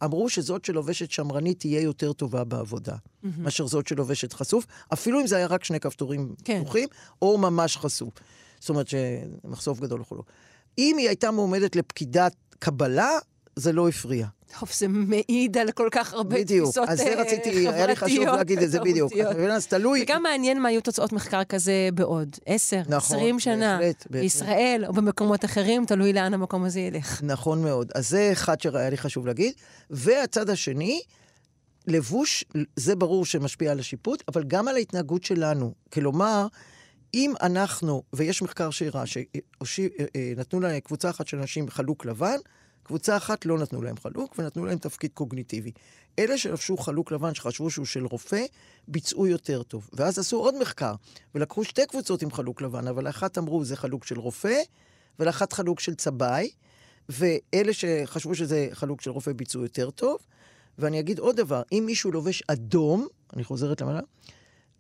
אמרו שזאת שלובשת שמרנית תהיה יותר טובה בעבודה, מהמם. מאשר זאת שלובשת חשוף, אפילו אם זה היה רק שני כפתורים כן. פתוחים, או ממש חשוף. זאת אומרת שמחשוף גדול וכולו. אם היא הייתה מועמדת לפקידת קבלה, זה לא הפריע. טוב, זה מעיד על כל כך הרבה בדיוק. תפיסות אז זה אה, רציתי, היה לי חשוב חברתיות להגיד את זה בדיוק. אז תלוי... וגם מעניין מה יהיו תוצאות מחקר כזה בעוד עשר, נכון, עשרים שנה, בהחלט, בהחלט. בישראל או במקומות אחרים, תלוי לאן המקום הזה ילך. נכון מאוד. אז זה אחד שהיה לי חשוב להגיד. והצד השני, לבוש, זה ברור שמשפיע על השיפוט, אבל גם על ההתנהגות שלנו. כלומר, אם אנחנו, ויש מחקר שהראה שנתנו לקבוצה אחת של אנשים חלוק לבן, קבוצה אחת לא נתנו להם חלוק, ונתנו להם תפקיד קוגניטיבי. אלה שלבשו חלוק לבן, שחשבו שהוא של רופא, ביצעו יותר טוב. ואז עשו עוד מחקר, ולקחו שתי קבוצות עם חלוק לבן, אבל לאחת אמרו זה חלוק של רופא, ולאחת חלוק של צבעי, ואלה שחשבו שזה חלוק של רופא ביצעו יותר טוב. ואני אגיד עוד דבר, אם מישהו לובש אדום, אני חוזרת למעלה,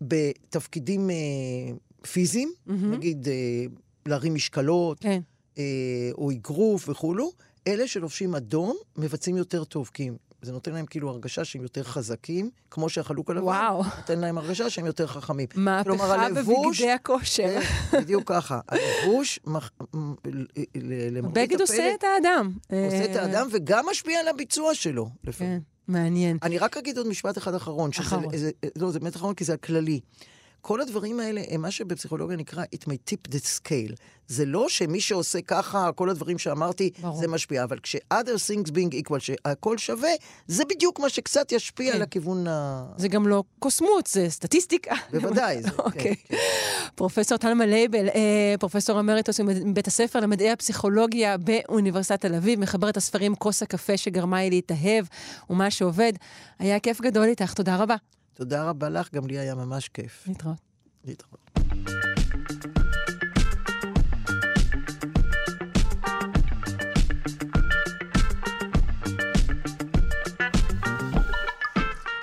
בתפקידים אה, פיזיים, מהמם. נגיד אה, להרים משקלות, כן. אה, או אגרוף וכולו, אלה שלובשים אדום מבצעים יותר טוב, כי זה נותן להם כאילו הרגשה שהם יותר חזקים, כמו שהחלוק הלבן, וואו. נותן להם הרגשה שהם יותר חכמים. מהפכה בבגדי הכושר. כן, בדיוק ככה. הלבוש מח- מ- ל- ל- למרבית בגד עושה את האדם. עושה את אה, האדם וגם משפיע על הביצוע שלו, לפעמים. כן, מעניין. אני רק אגיד עוד משפט אחד אחרון. שזה- אחרון. זה, לא, זה באמת אחרון כי זה הכללי. כל הדברים האלה הם מה שבפסיכולוגיה נקרא it may tip the scale. זה לא שמי שעושה ככה, כל הדברים שאמרתי, ברור. זה משפיע, אבל כש-other things being equal, שהכל שווה, זה בדיוק מה שקצת ישפיע כן. על הכיוון ה... זה גם לא קוסמות, זה סטטיסטיקה. בוודאי, זה, כן, אוקיי. כן. פרופסור טלמה לייבל, אה, פרופסור אמריטוס מבית הספר למדעי הפסיכולוגיה באוניברסיטת תל אביב, מחבר את הספרים כוס הקפה שגרמה לי להתאהב ומה שעובד. היה כיף גדול איתך, תודה רבה. תודה רבה לך, גם לי היה ממש כיף. להתראות. להתראות.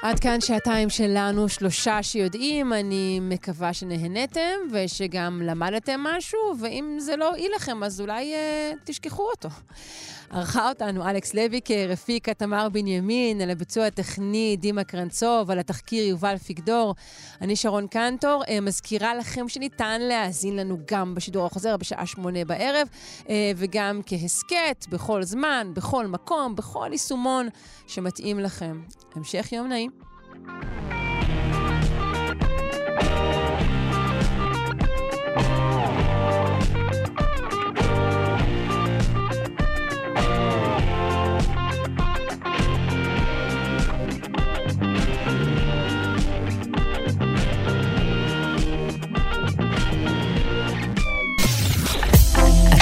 עד כאן שעתיים שלנו, שלושה שיודעים, אני מקווה שנהנתם ושגם למדתם משהו, ואם זה לא הועיל לכם, אז אולי אה, תשכחו אותו. ערכה אותנו אלכס לויקר, הפיקה תמר בנימין, על הביצוע הטכני דימה קרנצוב, על התחקיר יובל פיגדור. אני שרון קנטור, אה, מזכירה לכם שניתן להאזין לנו גם בשידור החוזר בשעה שמונה בערב, אה, וגם כהסכת, בכל זמן, בכל מקום, בכל יישומון שמתאים לכם. המשך יום נעים.